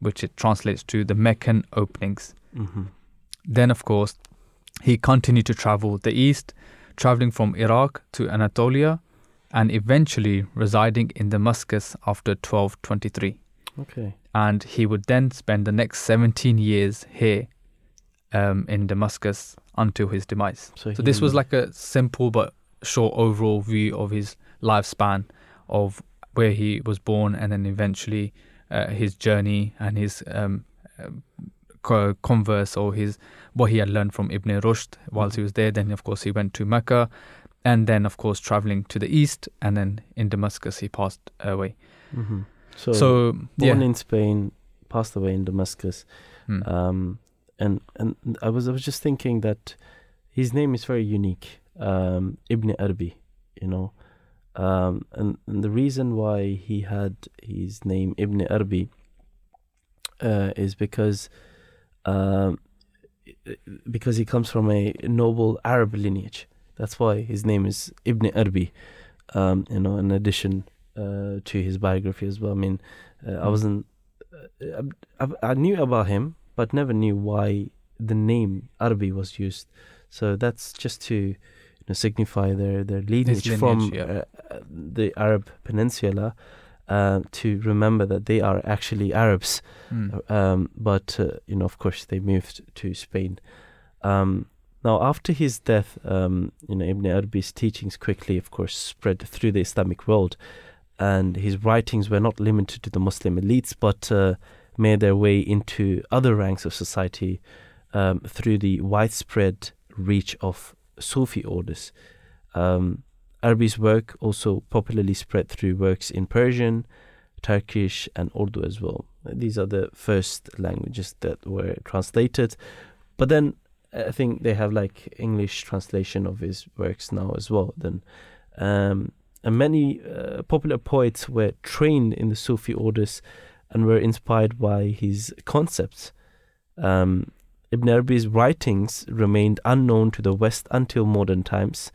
which it translates to the Meccan openings. Mhm. Then, of course, he continued to travel the east, traveling from Iraq to Anatolia and eventually residing in Damascus after 1223 Okay. and he would then spend the next 17 years here um, in Damascus until his demise. So, So this was like a simple but short overall view of his lifespan of where he was born and then eventually uh, his journey and his um, converse or his what he had learned from Ibn Rushd whilst he was there. Then of course he went to Mecca and then of course traveling to the east and then in Damascus he passed away. Mhm. So, So, yeah. born in Spain, passed away in Damascus. Hmm. Um, and and I was I was just thinking that his name is very unique, um, Ibn Arabi, you know, um, and, and the reason why he had his name Ibn Arabi uh, is because um, because he comes from a noble Arab lineage. That's why his name is Ibn Arabi. Um, you know, in addition uh, to his biography as well. I mean, uh, I Mm. wasn't. Uh, I, I knew about him, but never knew why the name Arabi was used. So that's just to signify their their lineage, lineage, from yeah. uh, uh, the Arab Peninsula. Uh, to remember that they are actually Arabs, Mm. um, but uh, you know, of course, they moved to Spain. Um, now, after his death, um, you know, Ibn Arabi's teachings quickly, of course, spread through the Islamic world, and his writings were not limited to the Muslim elites, but uh, made their way into other ranks of society um, through the widespread reach of Sufi orders. Um, Arabi's work also popularly spread through works in Persian, Turkish, and Urdu as well. These are the first languages that were translated. But then I think they have like English translation of his works now as well. Then, um, and many uh, popular poets were trained in the Sufi orders and were inspired by his concepts. Um, Ibn Arabi's writings remained unknown to the West until modern times,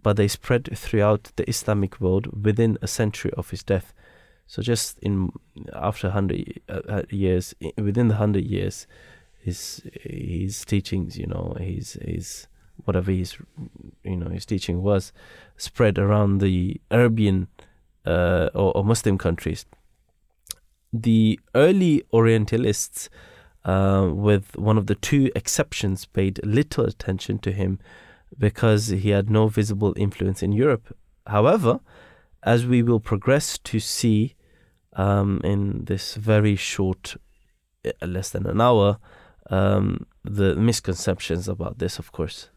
but they spread throughout the Islamic world within a century of his death. So just in after hundred uh, uh, years, within the hundred years, his his teachings, you know, his his whatever his you know his teaching was, spread around the Arabian uh, or, or Muslim countries. The early Orientalists, uh, with one of the two exceptions, paid little attention to him because he had no visible influence in Europe. However, as we will progress to see um, in this very short, uh, less than an hour, um, the misconceptions about this, of course.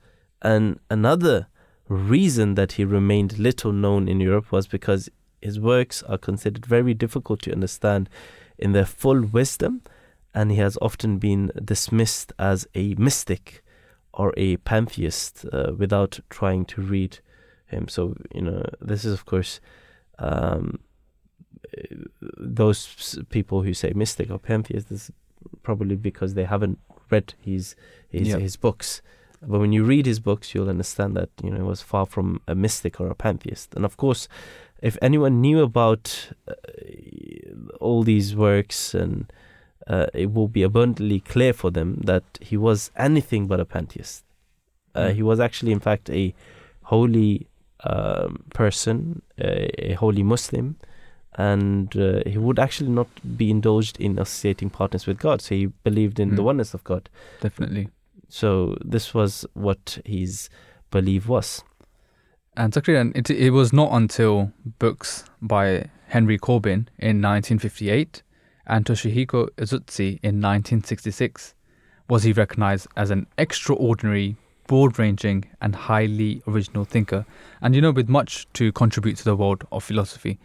And another reason that he remained little known in Europe was because his works are considered very difficult to understand in their full wisdom, and he has often been dismissed as a mystic or a pantheist uh, without trying to read him. So you know, this is of course um, those people who say mystic or pantheist is probably because they haven't read his his, Yeah. his books. But when you read his books, you'll understand that you know he was far from a mystic or a pantheist. And of course, if anyone knew about uh, all these works, and uh, it will be abundantly clear for them that he was anything but a pantheist. Uh, Mm. He was actually, in fact, a holy um, person, a, a holy Muslim, and uh, he would actually not be indulged in associating partners with God. So he believed in the Mm. oneness of God. Definitely. So this was what his belief was. And Zakaria, and it, it was not until books by Henry Corbin in 1958 and Toshihiko Izutsu in 1966 was he recognized as an extraordinary, broad ranging, and highly original thinker. And you know, with much to contribute to the world of philosophy.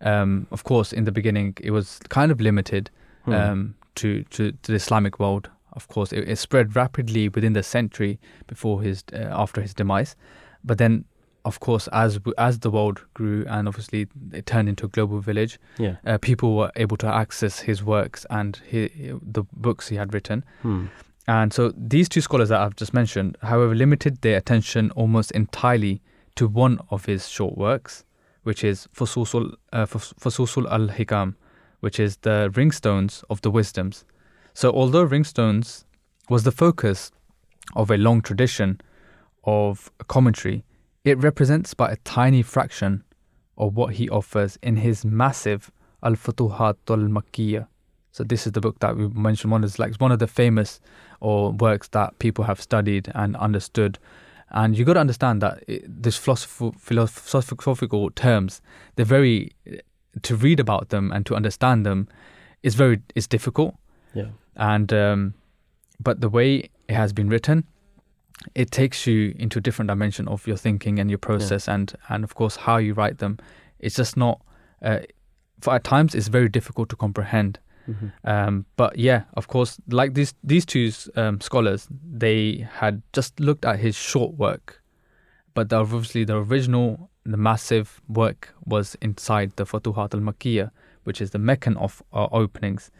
Um, of course, in the beginning, it was kind of limited Hmm. um, to, to, to the Islamic world. Of course, it, it spread rapidly within the century before his uh, after his demise. But then, of course, as as the world grew and obviously it turned into a global village, yeah. uh, people were able to access his works and the books he had written. Hmm. And so these two scholars that I've just mentioned, however, limited their attention almost entirely to one of his short works, which is Fususul, uh, Fususul al-Hikam, which is the ringstones of the wisdoms. So although ringstones was the focus of a long tradition of commentary, it represents but a tiny fraction of what he offers in his massive Al-Futuhat al-Makkiyah. So this is the book that we mentioned. One is like one of the famous or works that people have studied and understood. And you got to understand that it, this philosophical, philosophical terms, they're very to read about them and to understand them is very is difficult. Yeah. And um, but the way it has been written, it takes you into a different dimension of your thinking and your process, and and of course how you write them. It's just not. Uh, for at times, it's very difficult to comprehend. Mhm. Um, but yeah, of course, like these these two um, scholars, they had just looked at his short work, but the, obviously the original, the massive work was inside the Futuhat al Makkiyah, which is the Meccan of uh, openings.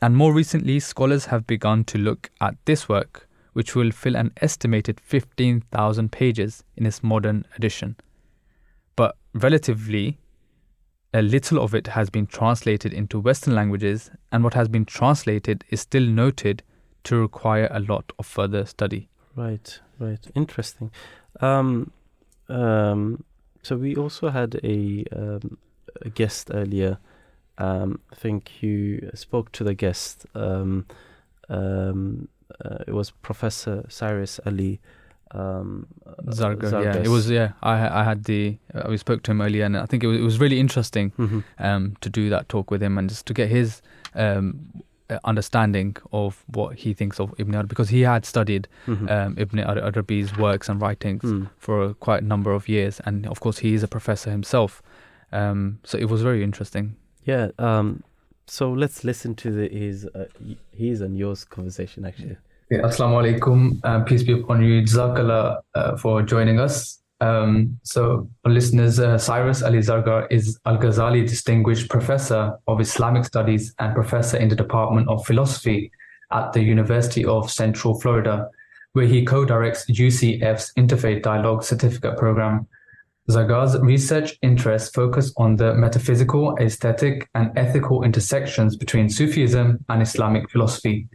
And more recently, scholars have begun to look at this work, which will fill an estimated 15,000 pages in its modern edition. But relatively, a little of it has been translated into Western languages, and what has been translated is still noted to require a lot of further study. Right, right. Interesting. Um, um, so we also had a, um, a guest earlier. Um, I think you spoke to the guest. Um, um, it was Professor Cyrus Ali. Um, uh, Zargar, yeah, it was. Yeah, I I had the uh, we spoke to him earlier, and I think it was, it was really interesting Mhm. um, to do that talk with him and just to get his um, uh, understanding of what he thinks of Ibn Arabi because he had studied Mhm. um, Ibn Arabi's works and writings Mm. for quite a number of years, and of course he is a professor himself. Um, so it was very interesting. Yeah. Um, so let's listen to the, his uh, his and yours conversation actually. Okay, Assalamu alaikum. Uh, peace be upon you. Jazakallah uh, for joining us. Um, so, for listeners, uh, Cyrus Ali Zargar is Al Ghazali Distinguished Professor of Islamic Studies and Professor in the Department of Philosophy at the University of Central Florida, where he co directs UCF's Interfaith Dialogue Certificate Program. Zargar's research interests focus on the metaphysical, aesthetic, and ethical intersections between Sufism and Islamic philosophy.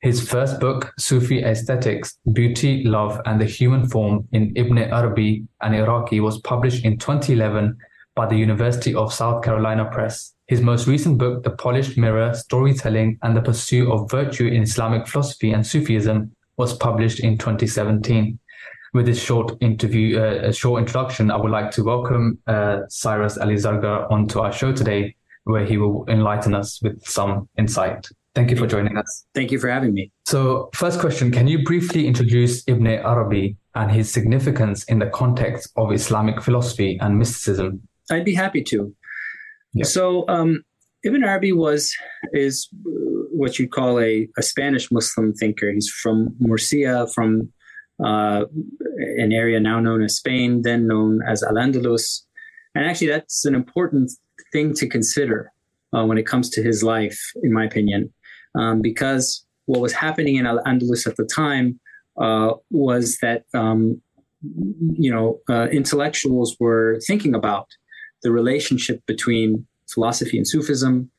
His first book, Sufi Aesthetics Beauty, Love, and the Human Form in Ibn Arabi and Iraqi, was published in 2011 by the University of South Carolina Press. His most recent book, The Polished Mirror Storytelling and the Pursuit of Virtue in Islamic Philosophy and Sufism, was published in 2017. With this short interview, uh, a short introduction, I would like to welcome uh, Cyrus Ali Zargar onto our show today, where he will enlighten us with some insight. Thank you for joining us. Thank you for having me. So, first question Can you briefly introduce Ibn Arabi and his significance in the context of Islamic philosophy and mysticism? I'd be happy to. Yeah. So, um, Ibn Arabi was is uh, what you'd call a, a Spanish Muslim thinker. He's from Murcia, from uh, an area now known as Spain, then known as Al Andalus. And actually, that's an important thing to consider uh, when it comes to his life, in my opinion, um, because what was happening in Al Andalus at the time uh, was that um, you know uh, intellectuals were thinking about the relationship between philosophy and Sufism.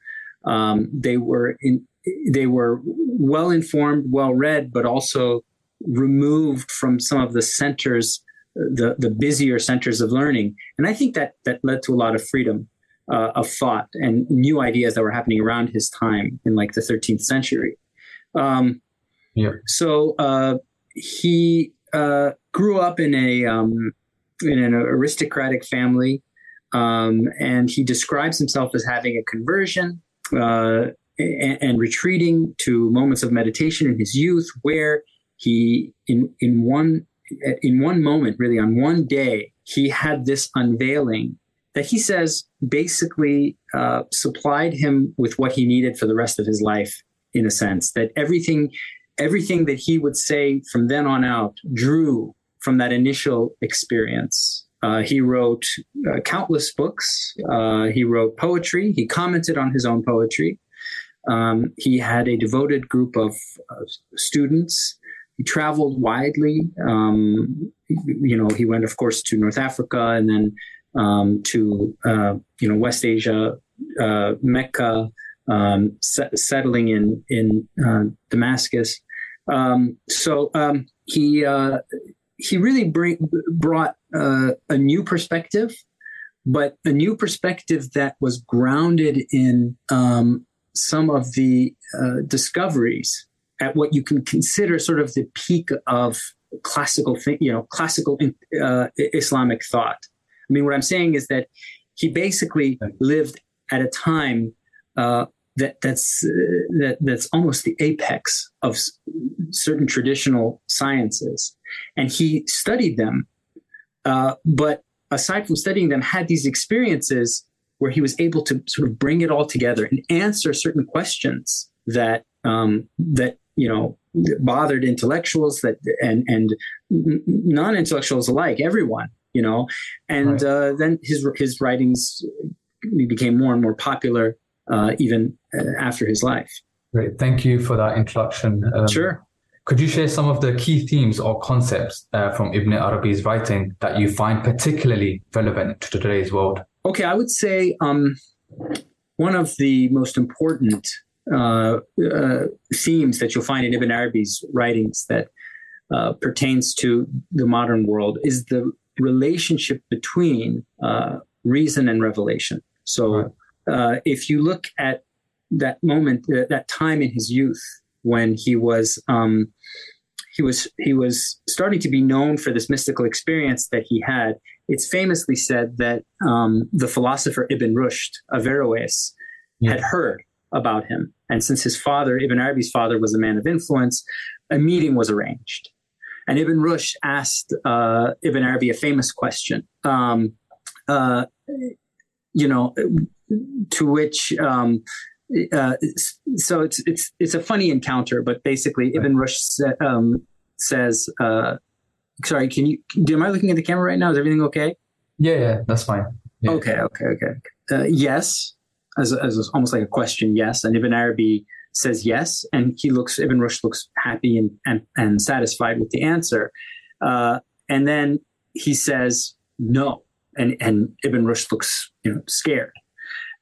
Um, they were in, they were well informed, well read, but also removed from some of the centers, the the busier centers of learning. And I think that that led to a lot of freedom uh, of thought and new ideas that were happening around his time in like the 13th century. Um, yeah. So uh, he uh, grew up in a um, in an aristocratic family, um, and he describes himself as having a conversion uh, and, and, retreating to moments of meditation in his youth, where he in in one in one moment, really on one day, he had this unveiling that he says basically uh, supplied him with what he needed for the rest of his life in a sense that everything everything that he would say from then on out drew from that initial experience. Uh, he wrote uh, countless books. Uh, he wrote poetry. He commented on his own poetry. Um, he had a devoted group of students he traveled widely um, you know he went of course to north africa and then um, to uh, you know West Asia, uh, Mecca, um, settling in in uh, Damascus. Um, so um, he uh, he really bring, brought uh, a new perspective, but a new perspective that was grounded in um, some of the uh, discoveries at what you can consider sort of the peak of classical, you know, classical Islamic thought. I mean, what I'm saying is that he basically lived at a time uh, that that's uh, that that's almost the apex of s- certain traditional sciences, and he studied them. Uh, but aside from studying them, had these experiences where he was able to sort of bring it all together and answer certain questions that um, that you know bothered intellectuals that and and non-intellectuals alike, everyone you know, and right. uh, then his his writings became more and more popular uh, even uh, after his life. Great, thank you for that introduction. Um, sure. Could you share some of the key themes or concepts uh, from Ibn Arabi's writing that you find particularly relevant to today's world? Okay, I would say um, one of the most important uh, uh, themes that you'll find in Ibn Arabi's writings that uh, pertains to the modern world is the relationship between uh, reason and revelation. So, uh, if you look at that moment, uh, that time in his youth when he was um, he was he was starting to be known for this mystical experience that he had. It's famously said that um, the philosopher Ibn Rushd Averroes yeah. had heard about him, and since his father, Ibn Arabi's father, was a man of influence, a meeting was arranged and Ibn Rushd asked uh, Ibn Arabi a famous question. Um, uh, you know, to which um, uh, so it's it's it's a funny encounter, but basically Ibn Rushd sa- um, says, uh, "Sorry, can you? Am I looking at the camera right now? Is everything okay?" Yeah, yeah, that's fine. Yeah. Okay, okay, okay. Uh, yes, as, as almost like a question. Yes, and Ibn Arabi says yes, and he looks Ibn Rushd looks happy and and, and satisfied with the answer, uh, and then he says no, and and Ibn Rushd looks you know scared,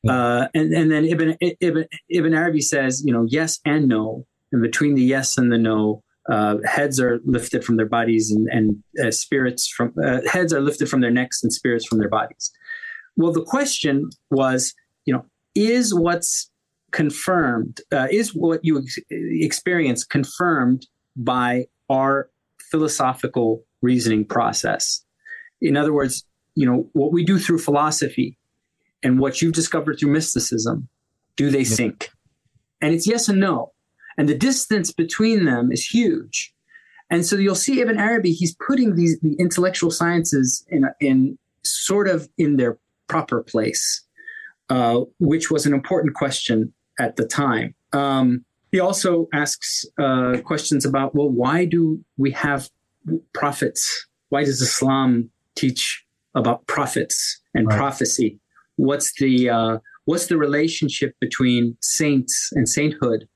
uh, and and then Ibn Ibn Ibn Arabi says you know yes and no, and between the yes and the no. Uh, heads are lifted from their bodies and, and uh, spirits from uh, heads are lifted from their necks and spirits from their bodies. Well, the question was, you know, is what's confirmed, uh, is what you ex- experience confirmed by our philosophical reasoning process. In other words, you know, what we do through philosophy and what you've discovered through mysticism, do they sync? And it's yes and no. And the distance between them is huge. And so you'll see Ibn Arabi, he's putting these the intellectual sciences in, in sort of in their proper place, uh, which was an important question at the time. Um, he also asks uh, questions about, well, why do we have prophets? Why does Islam teach about prophets and Right. prophecy? What's the uh, what's the relationship between saints and sainthood?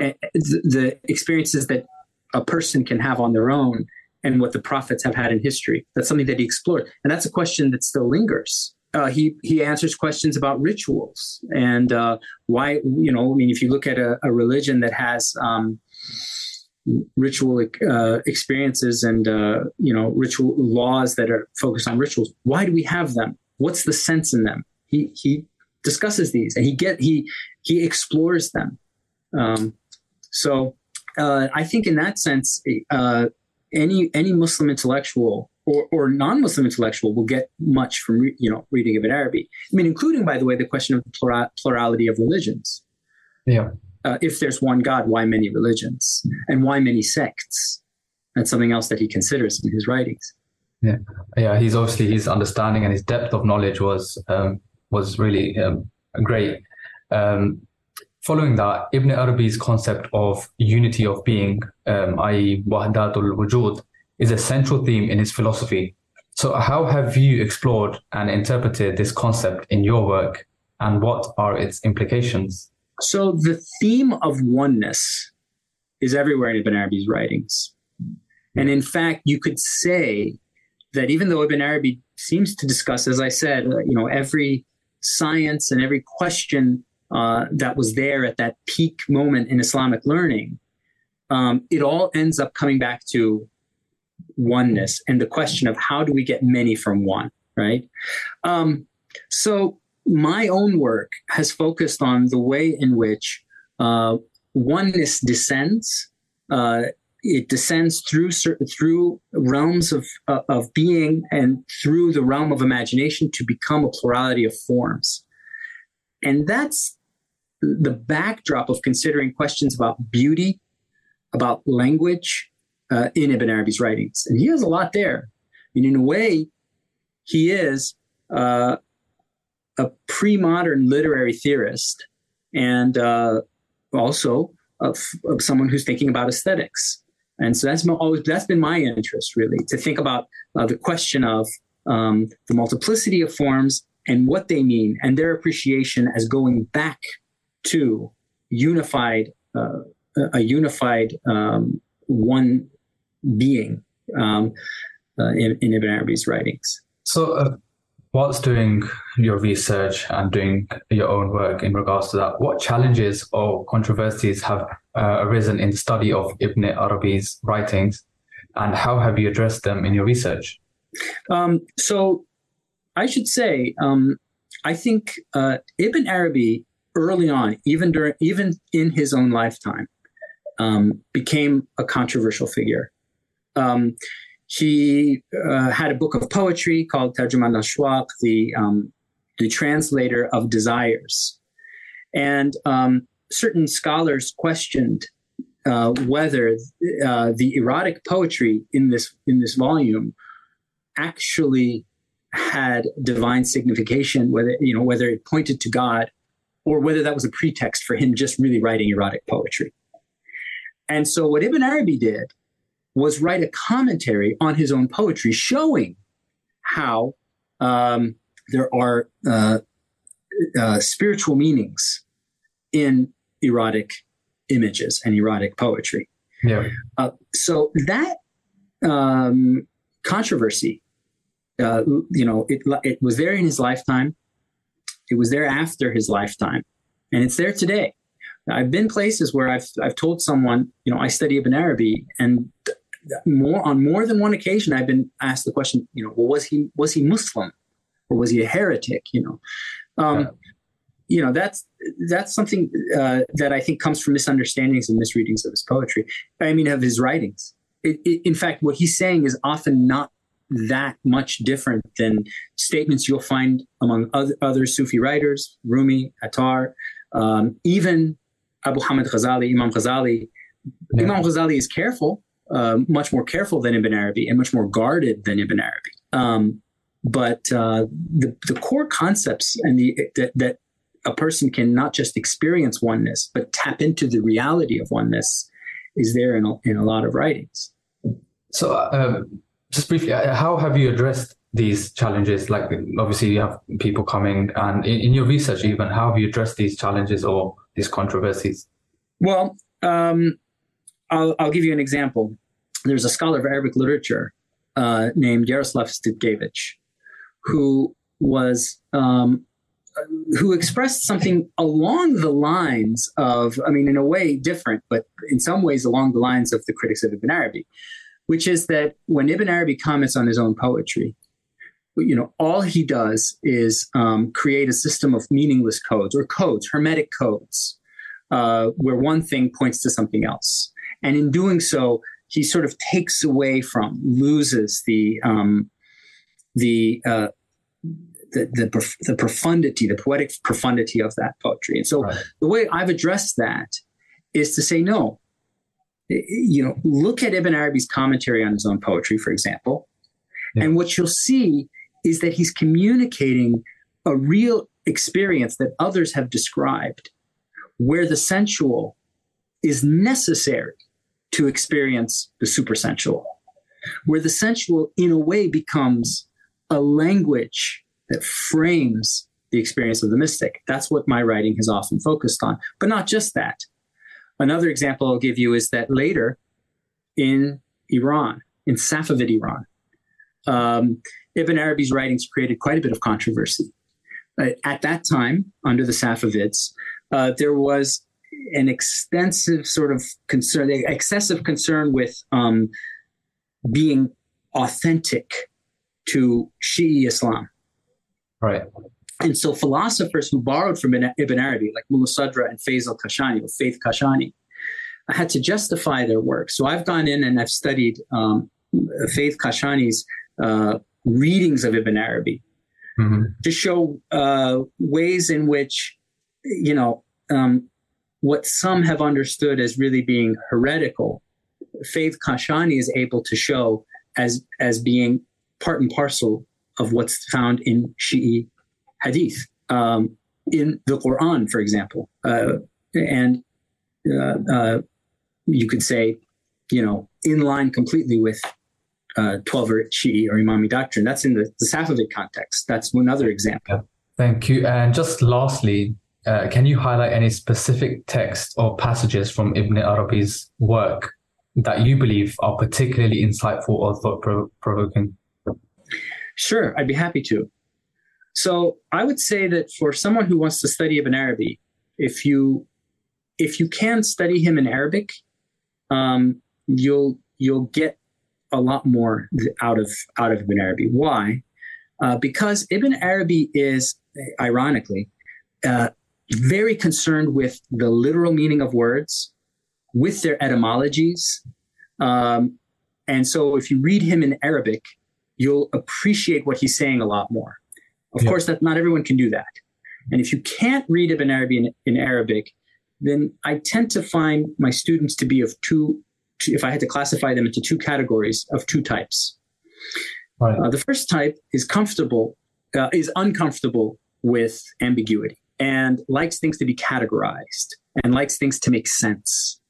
And the, the experiences that a person can have on their own, and what the prophets have had in history. That's something that he explored, and that's a question that still lingers. Uh, he he answers questions about rituals and uh, why you know I mean if you look at a, a religion that has um, ritual uh, experiences and uh, you know ritual laws that are focused on rituals why do we have them? What's the sense in them? He he discusses these and he get he he explores them. Um, so uh, I think in that sense uh, any any Muslim intellectual or, or non-Muslim intellectual will get much from re- you know reading Ibn Arabi I mean including by the way the question of the plura- plurality of religions Yeah. uh, if there's one God, why many religions and why many sects? That's something else that he considers in his writings. yeah, yeah. he's obviously his understanding and his depth of knowledge was um, was really um, great. Um, following that, Ibn Arabi's concept of unity of being, um, i.e., wahdatul wujud, is a central theme in his philosophy. So, how have you explored and interpreted this concept in your work, and what are its implications? So the theme of oneness is everywhere in Ibn Arabi's writings. And in fact, you could say that even though Ibn Arabi seems to discuss, as I said, uh, you know, every science and every question uh, that was there at that peak moment in Islamic learning, um, it all ends up coming back to oneness and the question of how do we get many from one, right? Um, so my own work has focused on the way in which uh, oneness descends. Uh, it descends through through realms of uh, of being and through the realm of imagination to become a plurality of forms, and that's the backdrop of considering questions about beauty, about language uh, in Ibn Arabi's writings, and he has a lot there. And in a way, he is. Uh, a pre-modern literary theorist and uh, also of, of, someone who's thinking about aesthetics and so that's always that's been my interest really to think about uh, the question of um, the multiplicity of forms and what they mean and their appreciation as going back to unified uh, a unified um, one being um, uh, in, in Ibn Arabi's writings so uh, whilst doing your research and doing your own work in regards to that, what challenges or controversies have uh, arisen in the study of Ibn Arabi's writings, and how have you addressed them in your research? Um, so, I should say, um, I think uh, Ibn Arabi early on, even during, even in his own lifetime, um, became a controversial figure. Um, he uh, had a book of poetry called Tarjuman al-Ashwaq, the um, the translator of desires, and um, certain scholars questioned uh, whether uh, the erotic poetry in this in this volume actually had divine signification, whether you know whether it pointed to God, or whether that was a pretext for him just really writing erotic poetry. And so, what Ibn Arabi did was write a commentary on his own poetry showing how um, there are uh, uh, spiritual meanings in erotic images and erotic poetry. Yeah. Uh, so that um, controversy, uh, you know, it, it was there in his lifetime. It was there after his lifetime, and it's there today. I've been places where I've I've told someone, you know, I study Ibn Arabi, and more on more than one occasion, I've been asked the question, you know, well, was he was he Muslim, or was he a heretic? You know, um, yeah. you know that's that's something uh, that I think comes from misunderstandings and misreadings of his poetry. I mean, of his writings. It, it, in fact, what he's saying is often not that much different than statements you'll find among other, other Sufi writers, Rumi, Attar, um, even Abu Hamid Ghazali, Imam Ghazali. Yeah. Imam Ghazali is careful, uh, much more careful than Ibn Arabi and much more guarded than Ibn Arabi. Um, but uh, the, the core concepts and the that, that a person can not just experience oneness, but tap into the reality of oneness is there in a, in a lot of writings. So, uh, just briefly, uh, how have you addressed these challenges? Like, obviously, you have people coming, and in, in your research, even, how have you addressed these challenges or these controversies? Well, um, I'll, I'll give you an example. There's a scholar of Arabic literature uh, named Jaroslav Stetkevych, who was um, who expressed something along the lines of, I mean, in a way different, but in some ways along the lines of the critics of Ibn Arabi, which is that when Ibn Arabi comments on his own poetry, you know, all he does is um, create a system of meaningless codes or codes, hermetic codes, uh, where one thing points to something else. And in doing so, he sort of takes away from, loses the um, the, uh, the the the profundity, the poetic profundity of that poetry. And so, right. the way I've addressed that is to say, no, you know, look at Ibn Arabi's commentary on his own poetry, for example, yeah. and what you'll see is that he's communicating a real experience that others have described, where the sensual is necessary to experience the supersensual, where the sensual, in a way, becomes a language that frames the experience of the mystic. That's what my writing has often focused on. But not just that. Another example I'll give you is that later in Iran, in Safavid Iran, um, Ibn Arabi's writings created quite a bit of controversy. Uh, at that time, under the Safavids, uh, there was an extensive sort of concern, excessive concern with um, being authentic to Shi'i Islam. Right. And so philosophers who borrowed from Ibn Arabi, like Mullah Sadra and Faiz al-Kashani, or Fayd Kashani, had to justify their work. So I've gone in and I've studied um, Fayd Kashani's uh, readings of Ibn Arabi mm-hmm. to show uh, ways in which, you know, um, what some have understood as really being heretical, Fayd Kashani is able to show as as being part and parcel of what's found in Shi'i hadith, um, in the Quran, for example, uh, and uh, uh, you could say, you know, in line completely with uh, 12 or Shi'i or Imami doctrine. That's in the, the Safavid context. That's another example. Thank you. And just lastly, uh, can you highlight any specific texts or passages from Ibn Arabi's work that you believe are particularly insightful or thought provoking? Sure, I'd be happy to. So I would say that for someone who wants to study Ibn Arabi, if you if you can study him in Arabic, um, you'll you'll get a lot more out of out of Ibn Arabi. Why? Uh, because Ibn Arabi is, ironically, uh, very concerned with the literal meaning of words, with their etymologies. Um, and so if you read him in Arabic, you'll appreciate what he's saying a lot more. Of yeah. course, that not everyone can do that. And if you can't read Ibn Arabi in, in Arabic, then I tend to find my students to be of two, if I had to classify them into two categories of two types. Right. Uh, the first type is comfortable, uh, is uncomfortable with ambiguity and likes things to be categorized and likes things to make sense.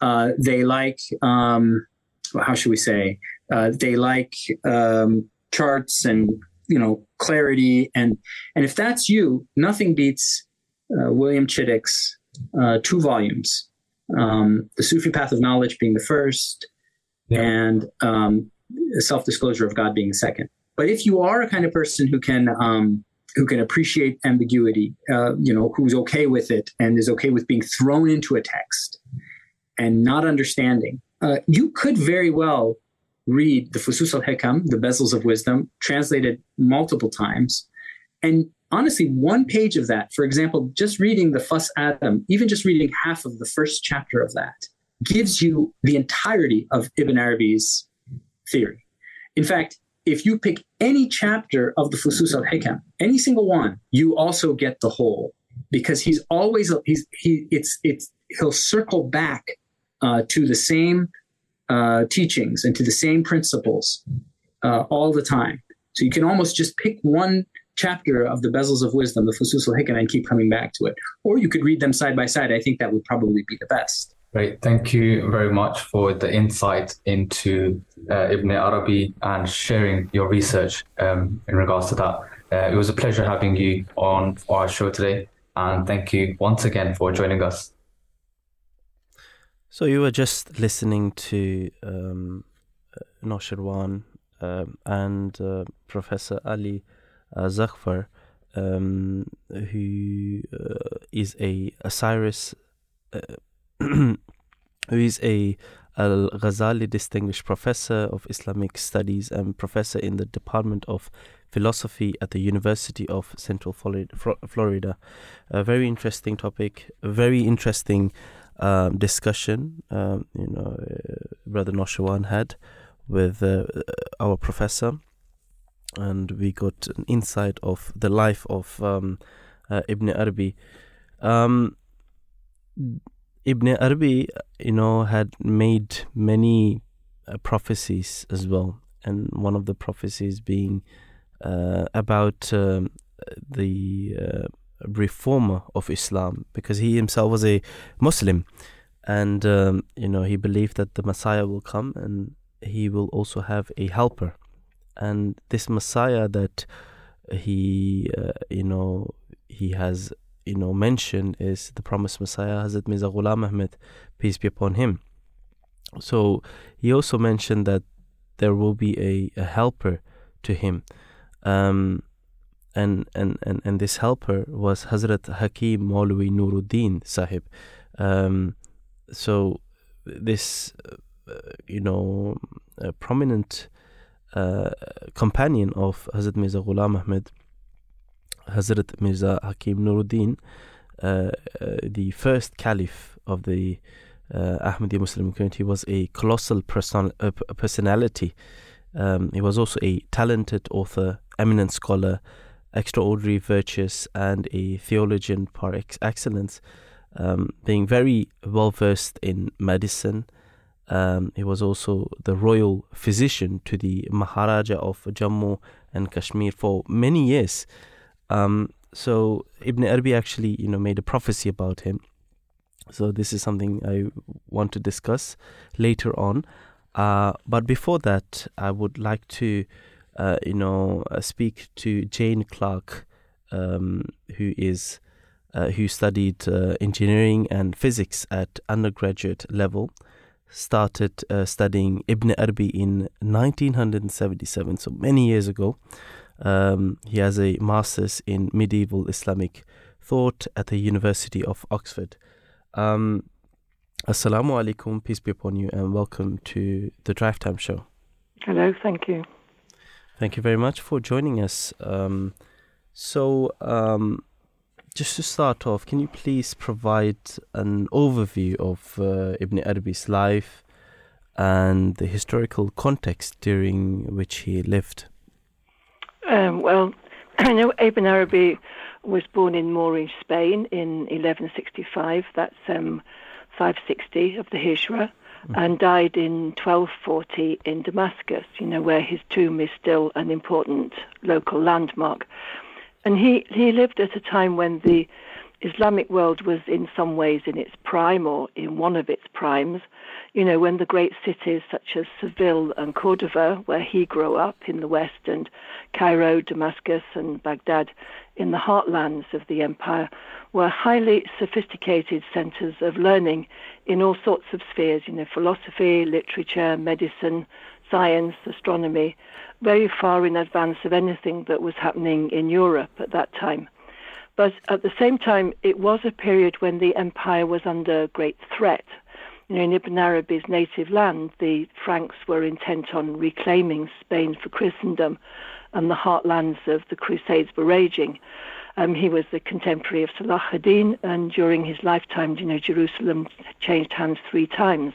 Uh, they like, um, how should we say, uh, they like um, charts and you know clarity and and if that's you, nothing beats uh, William Chittick's uh, two volumes, um, the Sufi Path of Knowledge being the first, yeah. and um, Self Disclosure of God being the second. But if you are a kind of person who can um, who can appreciate ambiguity, uh, you know, who's okay with it and is okay with being thrown into a text and not understanding, uh, you could very well read the Fusus al Hikam, the Bezels of Wisdom, translated multiple times. And honestly, one page of that, for example, just reading the Fus Adam, even just reading half of the first chapter of that, gives you the entirety of Ibn Arabi's theory. In fact, if you pick any chapter of the Fusus al Hikam, any single one, you also get the whole because he's always he's he it's it's he'll circle back uh, to the same uh, teachings and to the same principles uh, all the time. So you can almost just pick one chapter of the Bezels of Wisdom, the Fusus al Hikam, and keep coming back to it. Or you could read them side by side. I think that would probably be the best. Great. Thank you very much for the insight into uh, Ibn Arabi and sharing your research um, in regards to that. Uh, it was a pleasure having you on our show today. And thank you once again for joining us. So, you were just listening to um, Nosherwan um, and uh, Professor Ali uh, um, who uh, is a Osiris uh, (clears throat) who is a Al Ghazali Distinguished Professor of Islamic Studies and Professor in the Department of Philosophy at the University of Central Florida. A very interesting topic, a very interesting um, discussion, um, you know, uh, Brother Nosherwan had with uh, our professor, and we got an insight of the life of um, uh, Ibn Arabi. Ibn Arabi, you know, had made many uh, prophecies as well, and one of the prophecies being uh, about um, the uh, reformer of Islam, because he himself was a Muslim, and um, you know he believed that the Messiah will come and he will also have a helper, and this Messiah that he, uh, you know, he has you know mentioned is the promised Messiah Hazrat Mirza Ghulam Ahmed, peace be upon him. So he also mentioned that there will be a, a helper to him. Um, and, and, and, and this helper was Hazrat Hakim Maulvi Nuruddin Sahib. Um, so this, uh, you know, prominent uh, companion of Hazrat Mirza Ghulam Ahmed Hazrat Mirza Hakim Nuruddin, uh, uh, the first caliph of the uh, Ahmadi Muslim community, was a colossal person- personality. Um, he was also a talented author, eminent scholar, extraordinary virtuous, and a theologian par ex- excellence, um, being very well versed in medicine. Um, he was also the royal physician to the Maharaja of Jammu and Kashmir for many years. Um, so Ibn Arabi actually, you know, made a prophecy about him. So this is something I want to discuss later on. Uh, but before that, I would like to, uh, you know, uh, speak to Jane Clark, um, who is uh, who studied uh, engineering and physics at undergraduate level. Started uh, studying Ibn Arabi in 1977, so many years ago. Um, he has a master's in medieval Islamic thought at the University of Oxford. Um, Assalamu alaikum, peace be upon you, and welcome to the Drive Time Show. Hello, thank you. Thank you very much for joining us. Um, so, um, just to start off, can you please provide an overview of uh, Ibn Arabi's life and the historical context during which he lived? Um, well, (clears throat) I know Ibn Arabi was born in Moorish Spain in 1165. That's um, 560 of the Hijra. Mm-hmm. And died in 1240 in Damascus, you know, where his tomb is still an important local landmark. And he, he lived at a time when the Islamic world was in some ways in its prime or in one of its primes you know, when the great cities such as Seville and Cordoba, where he grew up in the west, and Cairo, Damascus, and Baghdad in the heartlands of the empire, were highly sophisticated centers of learning in all sorts of spheres, you know, philosophy, literature, medicine, science, astronomy, very far in advance of anything that was happening in Europe at that time. But at the same time, it was a period when the empire was under great threat you know, in Ibn Arabi's native land, the Franks were intent on reclaiming Spain for Christendom, and the heartlands of the Crusades were raging. Um, he was the contemporary of Salah ad-Din, and during his lifetime, you know, Jerusalem changed hands three times.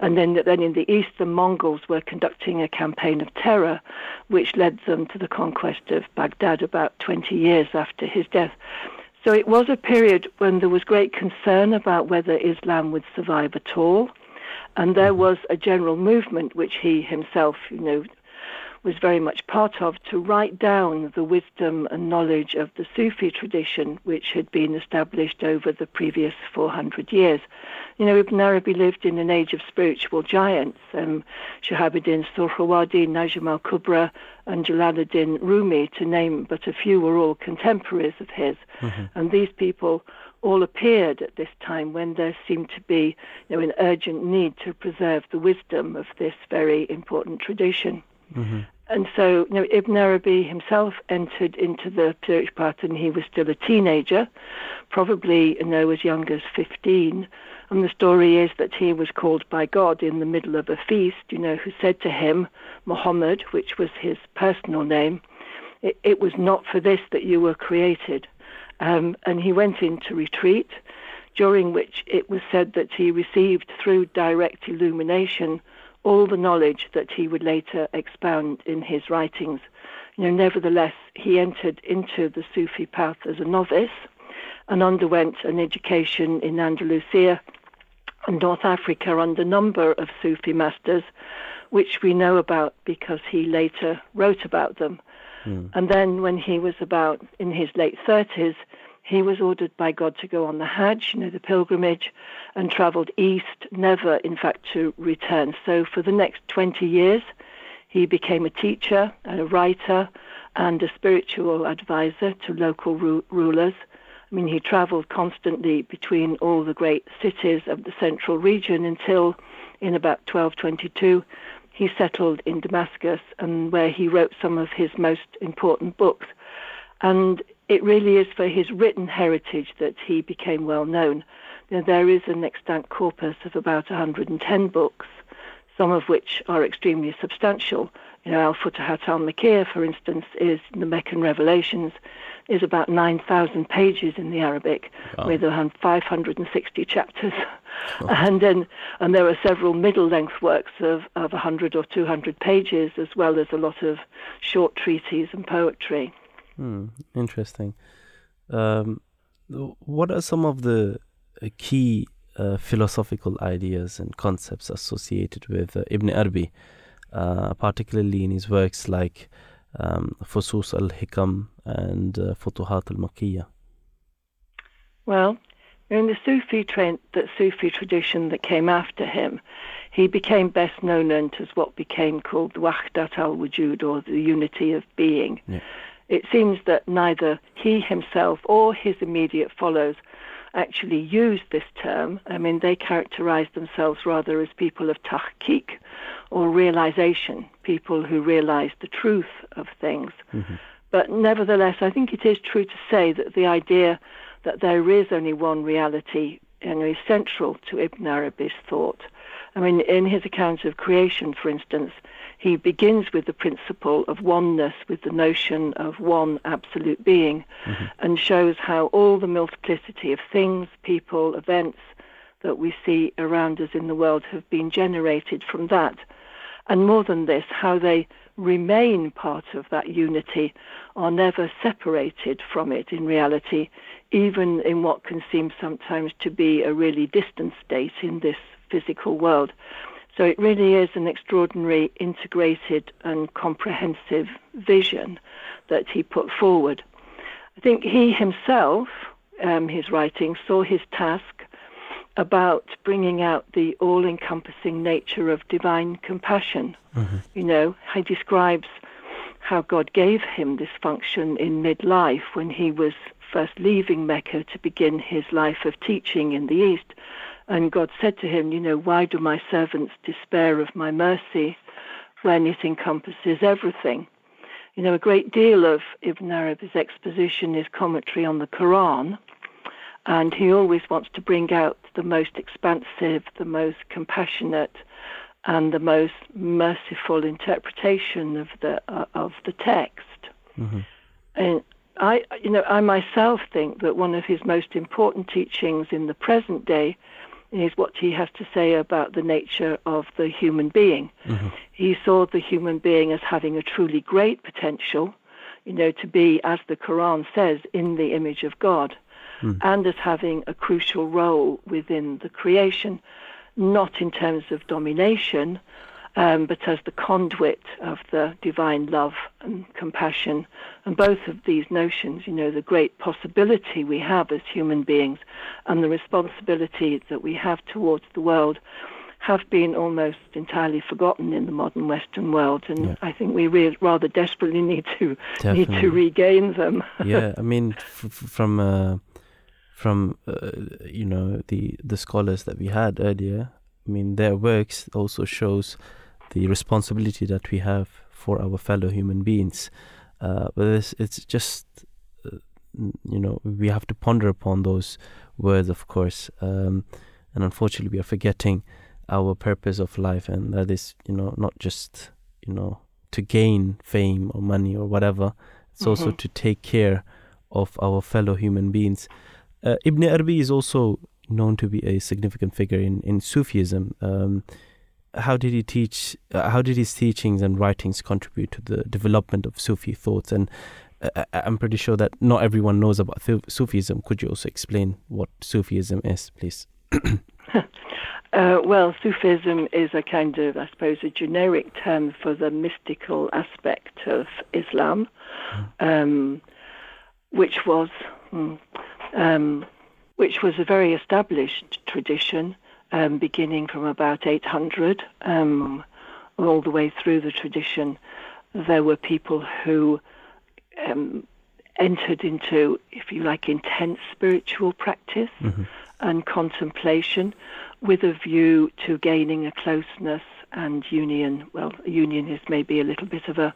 And then, then in the east, the Mongols were conducting a campaign of terror, which led them to the conquest of Baghdad about 20 years after his death. So it was a period when there was great concern about whether Islam would survive at all. And there mm-hmm. was a general movement which he himself, you know, was very much part of to write down the wisdom and knowledge of the Sufi tradition, which had been established over the previous 400 years. You know, Ibn Arabi lived in an age of spiritual giants. Um, Shahabuddin Suhrawardi, Najm al-Kubra, and Jalaluddin Rumi, to name but a few, were all contemporaries of his. Mm-hmm. And these people all appeared at this time when there seemed to be you know, an urgent need to preserve the wisdom of this very important tradition. Mm-hmm. And so, you know, Ibn Arabi himself entered into the spiritual path and he was still a teenager, probably, you know, as young as 15. And the story is that he was called by God in the middle of a feast, you know, who said to him, Muhammad, which was his personal name, it, it was not for this that you were created. Um, and he went into retreat, during which it was said that he received through direct illumination all the knowledge that he would later expound in his writings. You know, nevertheless, he entered into the Sufi path as a novice and underwent an education in Andalusia and North Africa under a number of Sufi masters, which we know about because he later wrote about them. Mm. And then, when he was about in his late 30s, he was ordered by God to go on the Hajj, you know, the pilgrimage, and traveled east, never, in fact, to return. So for the next 20 years, he became a teacher and a writer and a spiritual advisor to local ru- rulers. I mean, he traveled constantly between all the great cities of the central region until in about 1222 he settled in Damascus and where he wrote some of his most important books. And it really is for his written heritage that he became well known. Know, there is an extant corpus of about 110 books, some of which are extremely substantial. You know, Al Futuhat al Makkiyah, for instance, is the Meccan Revelations, is about 9,000 pages in the Arabic, wow. with 560 chapters. (laughs) And then, and there are several middle-length works of, of 100 or 200 pages, as well as a lot of short treatises and poetry. Hmm, interesting. Um, what are some of the uh, key uh, philosophical ideas and concepts associated with uh, Ibn Arabi, uh, particularly in his works like um, Fusus al Hikam and uh, Futuhat al Makkiyah? Well, in the Sufi tra- the Sufi tradition that came after him, he became best known as what became called the Wahdat al Wujud, or the unity of being. Yeah it seems that neither he himself or his immediate followers actually used this term. I mean, they characterized themselves rather as people of tahqiq or realization, people who realize the truth of things. Mm-hmm. But nevertheless, I think it is true to say that the idea that there is only one reality you know, is central to Ibn Arabi's thought. I mean, in his account of creation, for instance, he begins with the principle of oneness with the notion of one absolute being mm-hmm. and shows how all the multiplicity of things, people, events that we see around us in the world have been generated from that. And more than this, how they remain part of that unity, are never separated from it in reality, even in what can seem sometimes to be a really distant state in this physical world. So it really is an extraordinary, integrated, and comprehensive vision that he put forward. I think he himself, um, his writing, saw his task about bringing out the all encompassing nature of divine compassion. Mm-hmm. You know, he describes how God gave him this function in midlife when he was first leaving Mecca to begin his life of teaching in the East. And God said to him, You know, why do my servants despair of my mercy when it encompasses everything? You know, a great deal of Ibn Arabi's exposition is commentary on the Quran, and he always wants to bring out the most expansive, the most compassionate, and the most merciful interpretation of the uh, of the text. Mm-hmm. And I, you know, I myself think that one of his most important teachings in the present day is what he has to say about the nature of the human being. Mm-hmm. He saw the human being as having a truly great potential, you know, to be, as the Quran says, in the image of God, mm. and as having a crucial role within the creation, not in terms of domination, um, but as the conduit of the divine love and compassion. And both of these notions, you know, the great possibility we have as human beings and the responsibility that we have towards the world have been almost entirely forgotten in the modern Western world, and Yeah. I think we re- rather desperately need to need to regain them. (laughs) yeah, I mean, f- f- from uh, from uh, you know the the scholars that we had earlier, I mean, their works also shows the responsibility that we have for our fellow human beings. Uh, but it's, it's just, uh, you know, we have to ponder upon those words, of course. Um, and unfortunately, we are forgetting our purpose of life, and that is, you know, not just, you know, to gain fame or money or whatever. It's also Mhm. to take care of our fellow human beings. Uh, Ibn Arabi is also known to be a significant figure in, in Sufism. Um, how did he teach? Uh, how did his teachings and writings contribute to the development of Sufi thoughts? And uh, I- I'm pretty sure that not everyone knows about Sufism. Could you also explain what Sufism is, please? (coughs) Uh, well, Sufism is a kind of, I suppose, a generic term for the mystical aspect of Islam, um, which was, mm, um, which was a very established tradition, um, beginning from about 800, um, all the way through the tradition. There were people who um, entered into, if you like, intense spiritual practice and contemplation with a view to gaining a closeness and union. Well, union is maybe a little bit of a,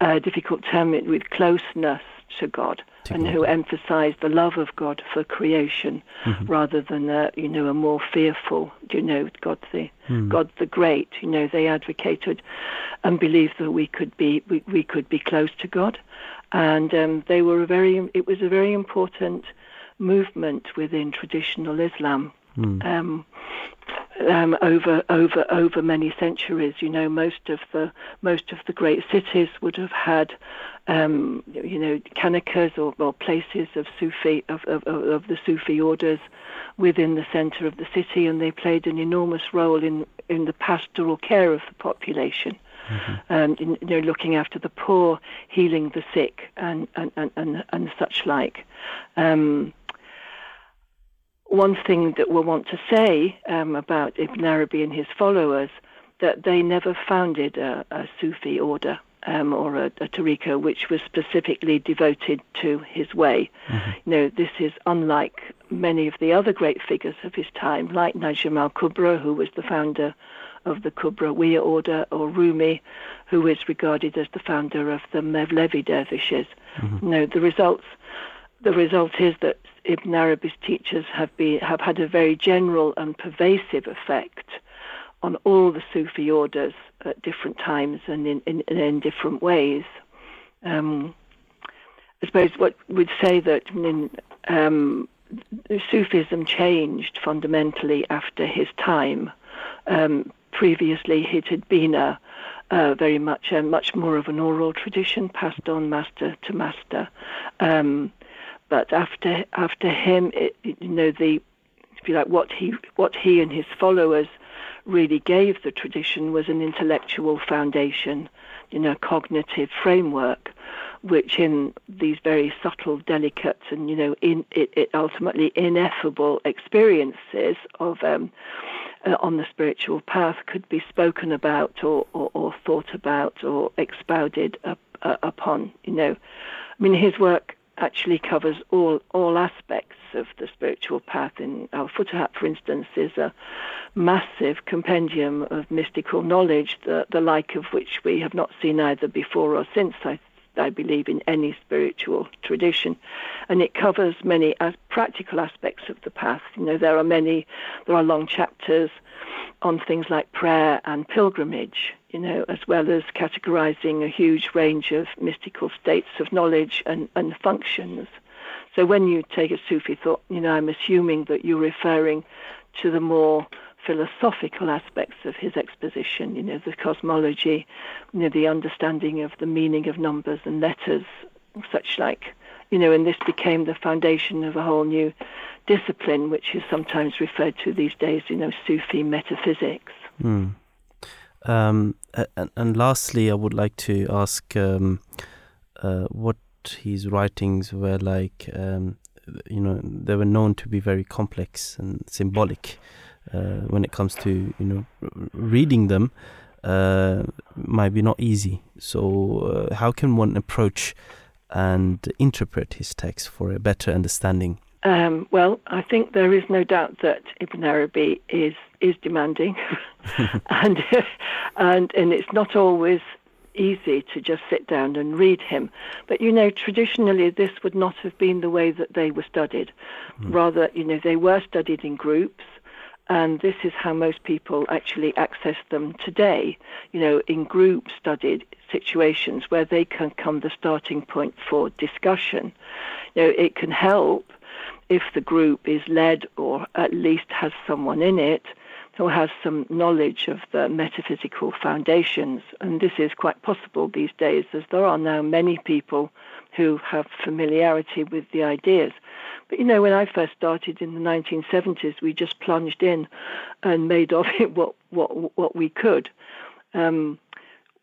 a difficult term with closeness to God, To and God. who emphasize the love of God for creation mm-hmm. rather than a, you know a more fearful, you know, God the mm. God the Great. You know, they advocated and believed that we could be we, we could be close to God, and um, they were a very it was a very important movement within traditional Islam. Um, um, over over over many centuries, you know, most of the most of the great cities would have had, um, you know, khanaqas or, or places of Sufi of, of, of the Sufi orders within the centre of the city, and they played an enormous role in in the pastoral care of the population. Um, in, you know, looking after the poor, healing the sick, and and and and, and such like. Um, one thing that we want to say um, about Ibn Arabi and his followers that they never founded a, a Sufi order um, or a, a tariqa which was specifically devoted to his way. You know, this is unlike many of the other great figures of his time, like Najm al-Kubra, who was the founder of the Kubra Kubrawiya order, or Rumi, who is regarded as the founder of the Mevlevi dervishes. No, the results. The result is that Ibn Arabi's teachers have been have had a very general and pervasive effect on all the Sufi orders at different times and in in, in different ways. Um, I suppose what we'd say that um, Sufism changed fundamentally after his time. Um, previously, it had been a, very much much more of an oral tradition passed on master to master. Um, but after after him, it, you know the if you like what he what he and his followers really gave the tradition was an intellectual foundation, you know, cognitive framework, which in these very subtle, delicate, and you know, in it, it ultimately ineffable experiences of um, uh, on the spiritual path could be spoken about or, or, or thought about or expounded up, uh, upon. You know, I mean, his work actually covers all all aspects of the spiritual path. In Al Futuhat, for instance, is a massive compendium of mystical knowledge, the the like of which we have not seen either before or since. I I believe in any spiritual tradition, and it covers many as practical aspects of the path. You know, there are many, there are long chapters on things like prayer and pilgrimage. You know, as well as categorizing a huge range of mystical states of knowledge and, and functions. So when you take a Sufi thought, you know, I'm assuming that you're referring to the more philosophical aspects of his exposition, you know, the cosmology, you know, the understanding of the meaning of numbers and letters, such like, you know, and this became the foundation of a whole new discipline, which is sometimes referred to these days, you know, Sufi metaphysics. Hmm. Um, and, and, lastly, I would like to ask um, uh, what his writings were like. Um, you know, they were known to be very complex and symbolic uh, when it comes to you know reading them. Uh, might be not easy. So, uh, how can one approach and interpret his text for a better understanding? Um, well, I think there is no doubt that Ibn Arabi is is demanding, (laughs) (laughs) and and and it's not always easy to just sit down and read him. But you know, traditionally, this would not have been the way that they were studied. Mm. Rather, you know, they were studied in groups. And this is how most people actually access them today, you know, in group studied situations where they can come the starting point for discussion. You know, it can help if the group is led or at least has someone in it who has some knowledge of the metaphysical foundations. And this is quite possible these days, as there are now many people who have familiarity with the ideas. But you know, when I first started in the 1970s, we just plunged in and made of it what what what we could. Um,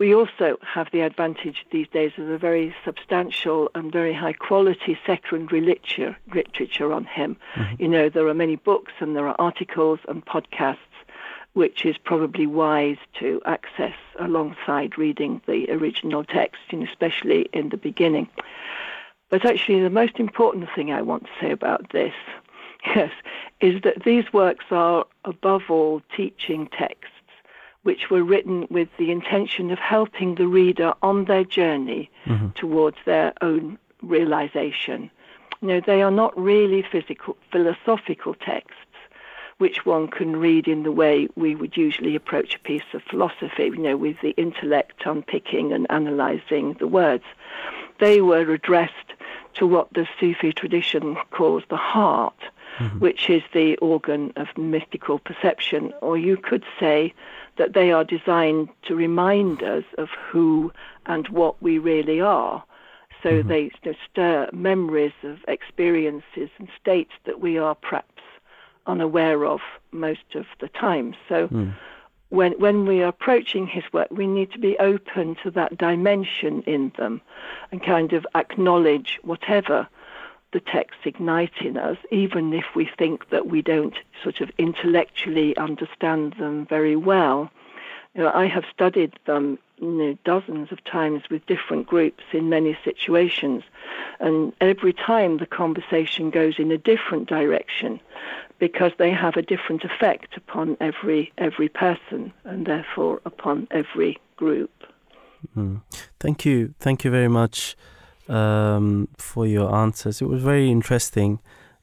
we also have the advantage these days of a very substantial and very high quality secondary literature, literature on him. Mm-hmm. You know, there are many books and there are articles and podcasts, which is probably wise to access alongside reading the original text, and especially in the beginning. But actually, the most important thing I want to say about this, (laughs) yes, is that these works are above all teaching texts which were written with the intention of helping the reader on their journey mm-hmm. towards their own realization. You know, they are not really physical, philosophical texts which one can read in the way we would usually approach a piece of philosophy, you know, with the intellect unpicking and analyzing the words. They were addressed to what the Sufi tradition calls the heart, mm-hmm. which is the organ of mystical perception, or you could say that they are designed to remind us of who and what we really are. So mm-hmm. they stir memories of experiences and states that we are perhaps unaware of most of the time. So mm. when when we are approaching his work, we need to be open to that dimension in them and kind of acknowledge whatever the texts ignite in us, even if we think that we don't sort of intellectually understand them very well. You know, I have studied them you know, dozens of times with different groups in many situations, and every time the conversation goes in a different direction because they have a different effect upon every every person and therefore upon every group. Mm. Thank you, thank you very much um, for your answers. It was very interesting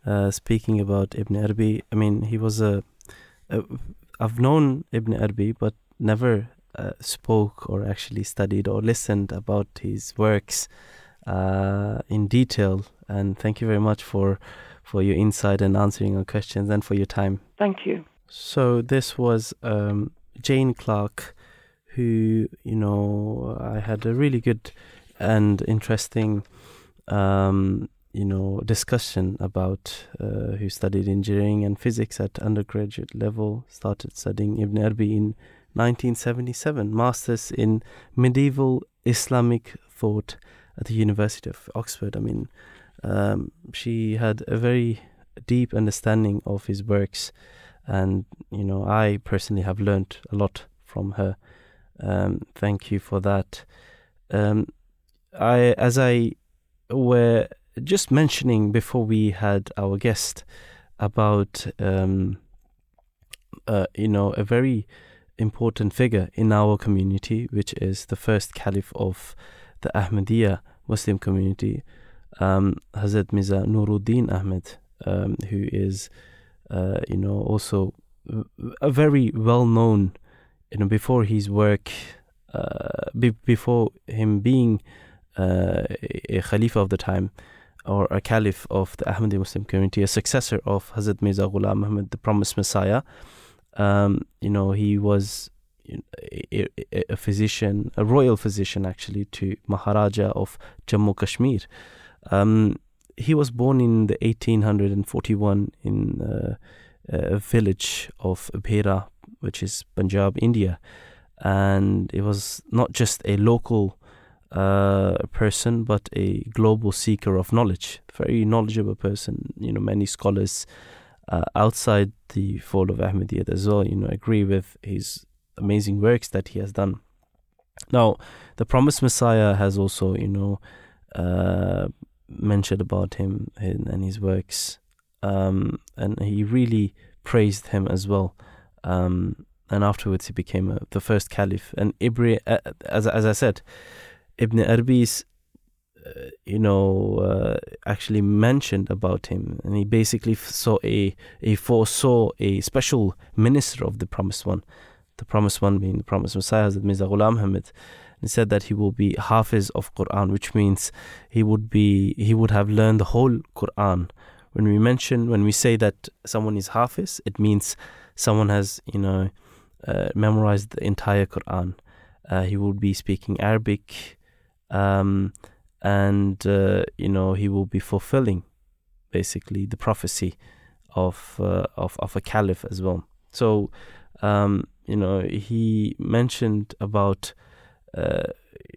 uh, speaking about Ibn Arabi. I mean, he was a, a I've known Ibn Arabi, but never uh, spoke or actually studied or listened about his works uh, in detail. And thank you very much for for your insight and answering our questions and for your time. Thank you. So this was um, Jane Clark, who you know I had a really good and interesting, um, you know, discussion about uh, who studied engineering and physics at undergraduate level, started studying Ibn Arabi in 1977, masters in medieval Islamic thought at the University of Oxford. I mean, um, she had a very deep understanding of his works, and you know, I personally have learned a lot from her. Um, thank you for that. Um, I, as I were just mentioning before we had our guest about, um, uh, you know, a very important figure in our community, which is the first caliph of the Ahmadiyya Muslim community, um, Hazrat Mirza Nuruddin Ahmed, um, who is, uh, you know, also a very well known, you know, before his work, uh, be- before him being uh, a Khalifa of the time, or a Caliph of the Ahmadi Muslim community, a successor of Hazrat Mirza Ghulam Ahmad, the promised Messiah. Um, you know, he was a, a, physician, a royal physician actually, to Maharaja of Jammu Kashmir. Um, he was born in the 1841 in uh, a village of Bhera, which is Punjab, India. and it was not just a local uh, person, but a global seeker of knowledge, very knowledgeable person. You know, many scholars uh, outside the fold of Ahmadiyyat as well, you know, agree with his amazing works that he has done. Now, the promised Messiah has also, you know, uh, mentioned about him and his works, um, and he really praised him as well. Um, and afterwards, he became a, the first caliph. And Ibri, uh, as as I said, Ibn Arabi's, uh, you know, uh, actually mentioned about him, and he basically saw a he foresaw a special minister of the promised one, the promised one being the promised Messiah, Hazrat Mirza Ghulam Ahmad. He said that he will be hafiz of Quran, which means he would be he would have learned the whole Quran. When we mention when we say that someone is hafiz, it means someone has you know uh, memorized the entire Quran. Uh, he will be speaking Arabic, um, and uh, you know he will be fulfilling basically the prophecy of uh, of of a caliph as well. So um, you know he mentioned about uh,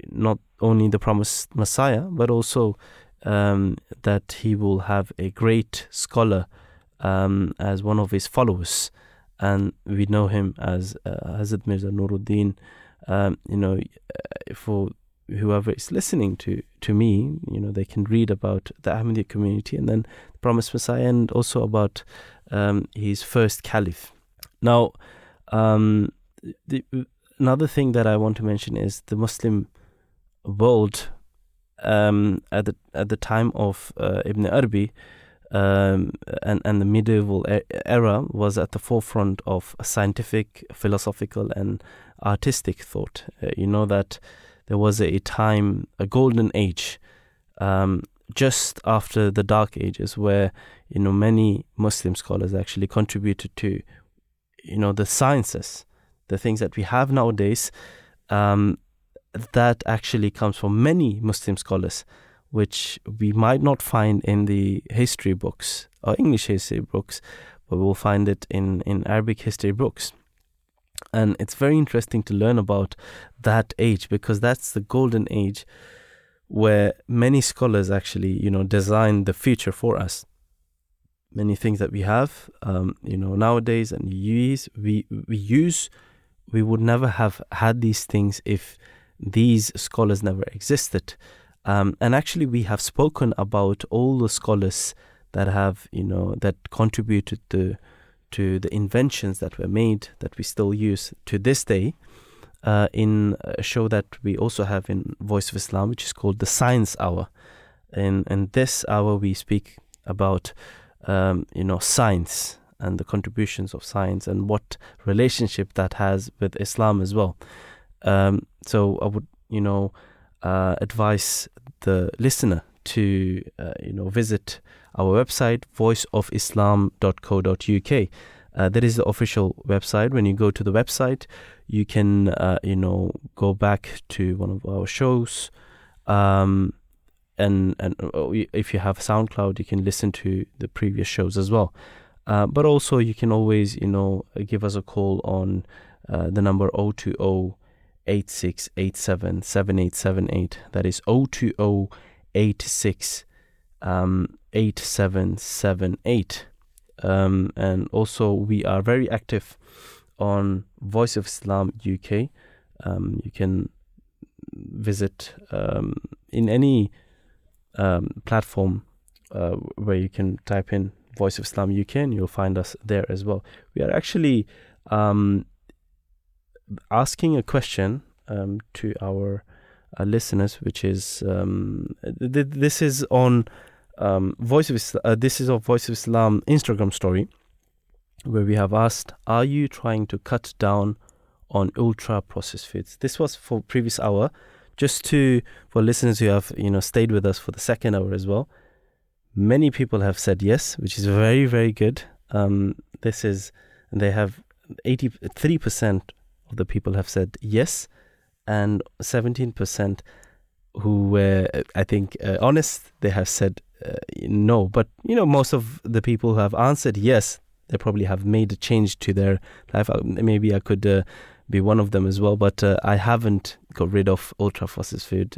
not only the promised Messiah, but also um, that he will have a great scholar um, as one of his followers, and we know him as uh, Hazrat Mirza Nuruddin. Um, you know, uh, for whoever is listening to to me, you know, they can read about the Ahmadiyya community and then the promised Messiah, and also about um, his first caliph. Now, um, the, another thing that I want to mention is the Muslim world um, at the at the time of uh, Ibn Arabi um, and and the medieval era was at the forefront of scientific, philosophical, and artistic thought. Uh, you know that there was a time, a golden age, um, just after the Dark Ages, where you know many Muslim scholars actually contributed to, you know, the sciences, the things that we have nowadays. Um, that actually comes from many Muslim scholars, which we might not find in the history books or English history books, but we'll find it in, in Arabic history books. And it's very interesting to learn about that age because that's the golden age where many scholars actually, you know, design the future for us. Many things that we have, um, you know, nowadays and use, we we use, we would never have had these things if these scholars never existed. Um, and actually, we have spoken about all the scholars that have, you know, that contributed to to the inventions that were made that we still use to this day. Uh, in a show that we also have in Voice of Islam, which is called the Science Hour. In in this hour, we speak about um, you know science and the contributions of science and what relationship that has with Islam as well. Um, so I would, you know, uh, advise the listener to, uh, you know, visit our website, voiceofislam.co.uk. Uh, that is the official website. When you go to the website, you can, uh, you know, go back to one of our shows. Um, and and uh, if you have SoundCloud, you can listen to the previous shows as well. Uh, but also, you can always, you know, give us a call on uh, the number 020 8687 7878. That is 020 86 um, 8778. Um, and also, we are very active on Voice of Islam UK. Um, you can visit um, in any um, platform uh, where you can type in Voice of Islam UK and you'll find us there as well. We are actually um, asking a question um, to our uh, listeners, which is th- this is on um, Voice of Islam, uh, this is a Voice of Islam Instagram story where we have asked, "Are you trying to cut down on ultra processed foods?" This was for previous hour, just to for listeners who have you know stayed with us for the second hour as well. Many people have said yes, which is very very good. Um, this is they have eighty three percent of the people have said yes, and 17% who were, I think, uh, honest, they have said uh, no. But, you know, most of the people who have answered yes, they probably have made a change to their life. Uh, maybe I could uh, be one of them as well. But uh, I haven't got rid of ultra processed food,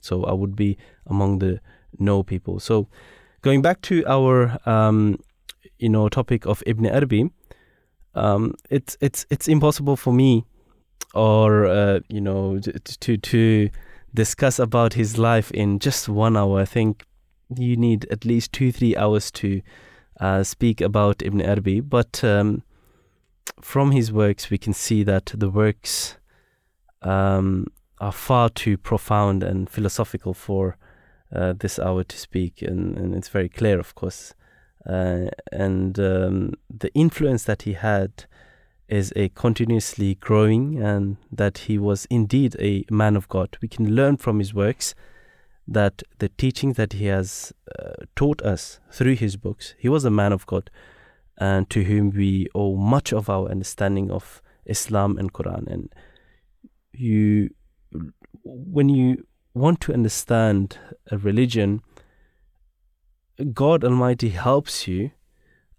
so I would be among the no people. So going back to our um, you know topic of Ibn Arabi, um, it's it's it's impossible for me or uh, you know to to discuss about his life in just one hour. I think you need at least two three hours to uh, speak about Ibn Arabi, but um, from his works we can see that the works um, are far too profound and philosophical for uh, this hour to speak, and, and it's very clear, of course. Uh, and um, the influence that he had is a continuously growing, and that he was indeed a man of God. We can learn from his works that the teachings that he has uh, taught us through his books, he was a man of God, and to whom we owe much of our understanding of Islam and Quran. And you, when you want to understand a religion, God Almighty helps you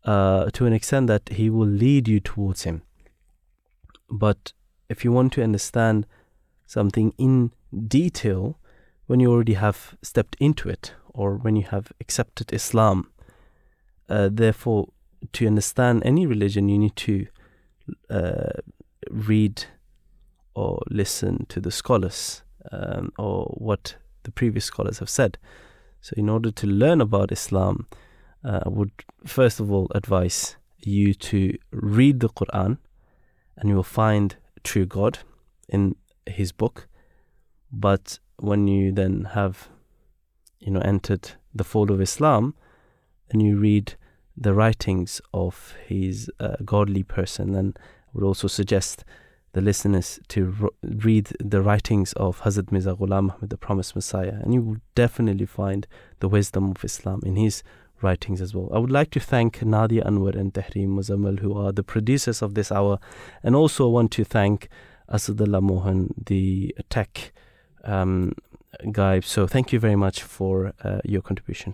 uh, to an extent that He will lead you towards Him. But if you want to understand something in detail, when you already have stepped into it or when you have accepted Islam, uh, therefore, to understand any religion, you need to uh, read or listen to the scholars um, or what the previous scholars have said. So, in order to learn about Islam, uh, I would first of all advise you to read the Quran, and you will find true God in His book. But when you then have, you know, entered the fold of Islam, and you read the writings of his uh, godly person, then I would also suggest the listeners to read the writings of Hazrat Mirza Ghulam the promised Messiah, and you will definitely find the wisdom of Islam in his writings as well. I would like to thank Nadia Anwar and Tehreem Muzammil, who are the producers of this hour, and also want to thank Asadullah Mohan, the tech um, guy. So thank you very much for uh, your contribution.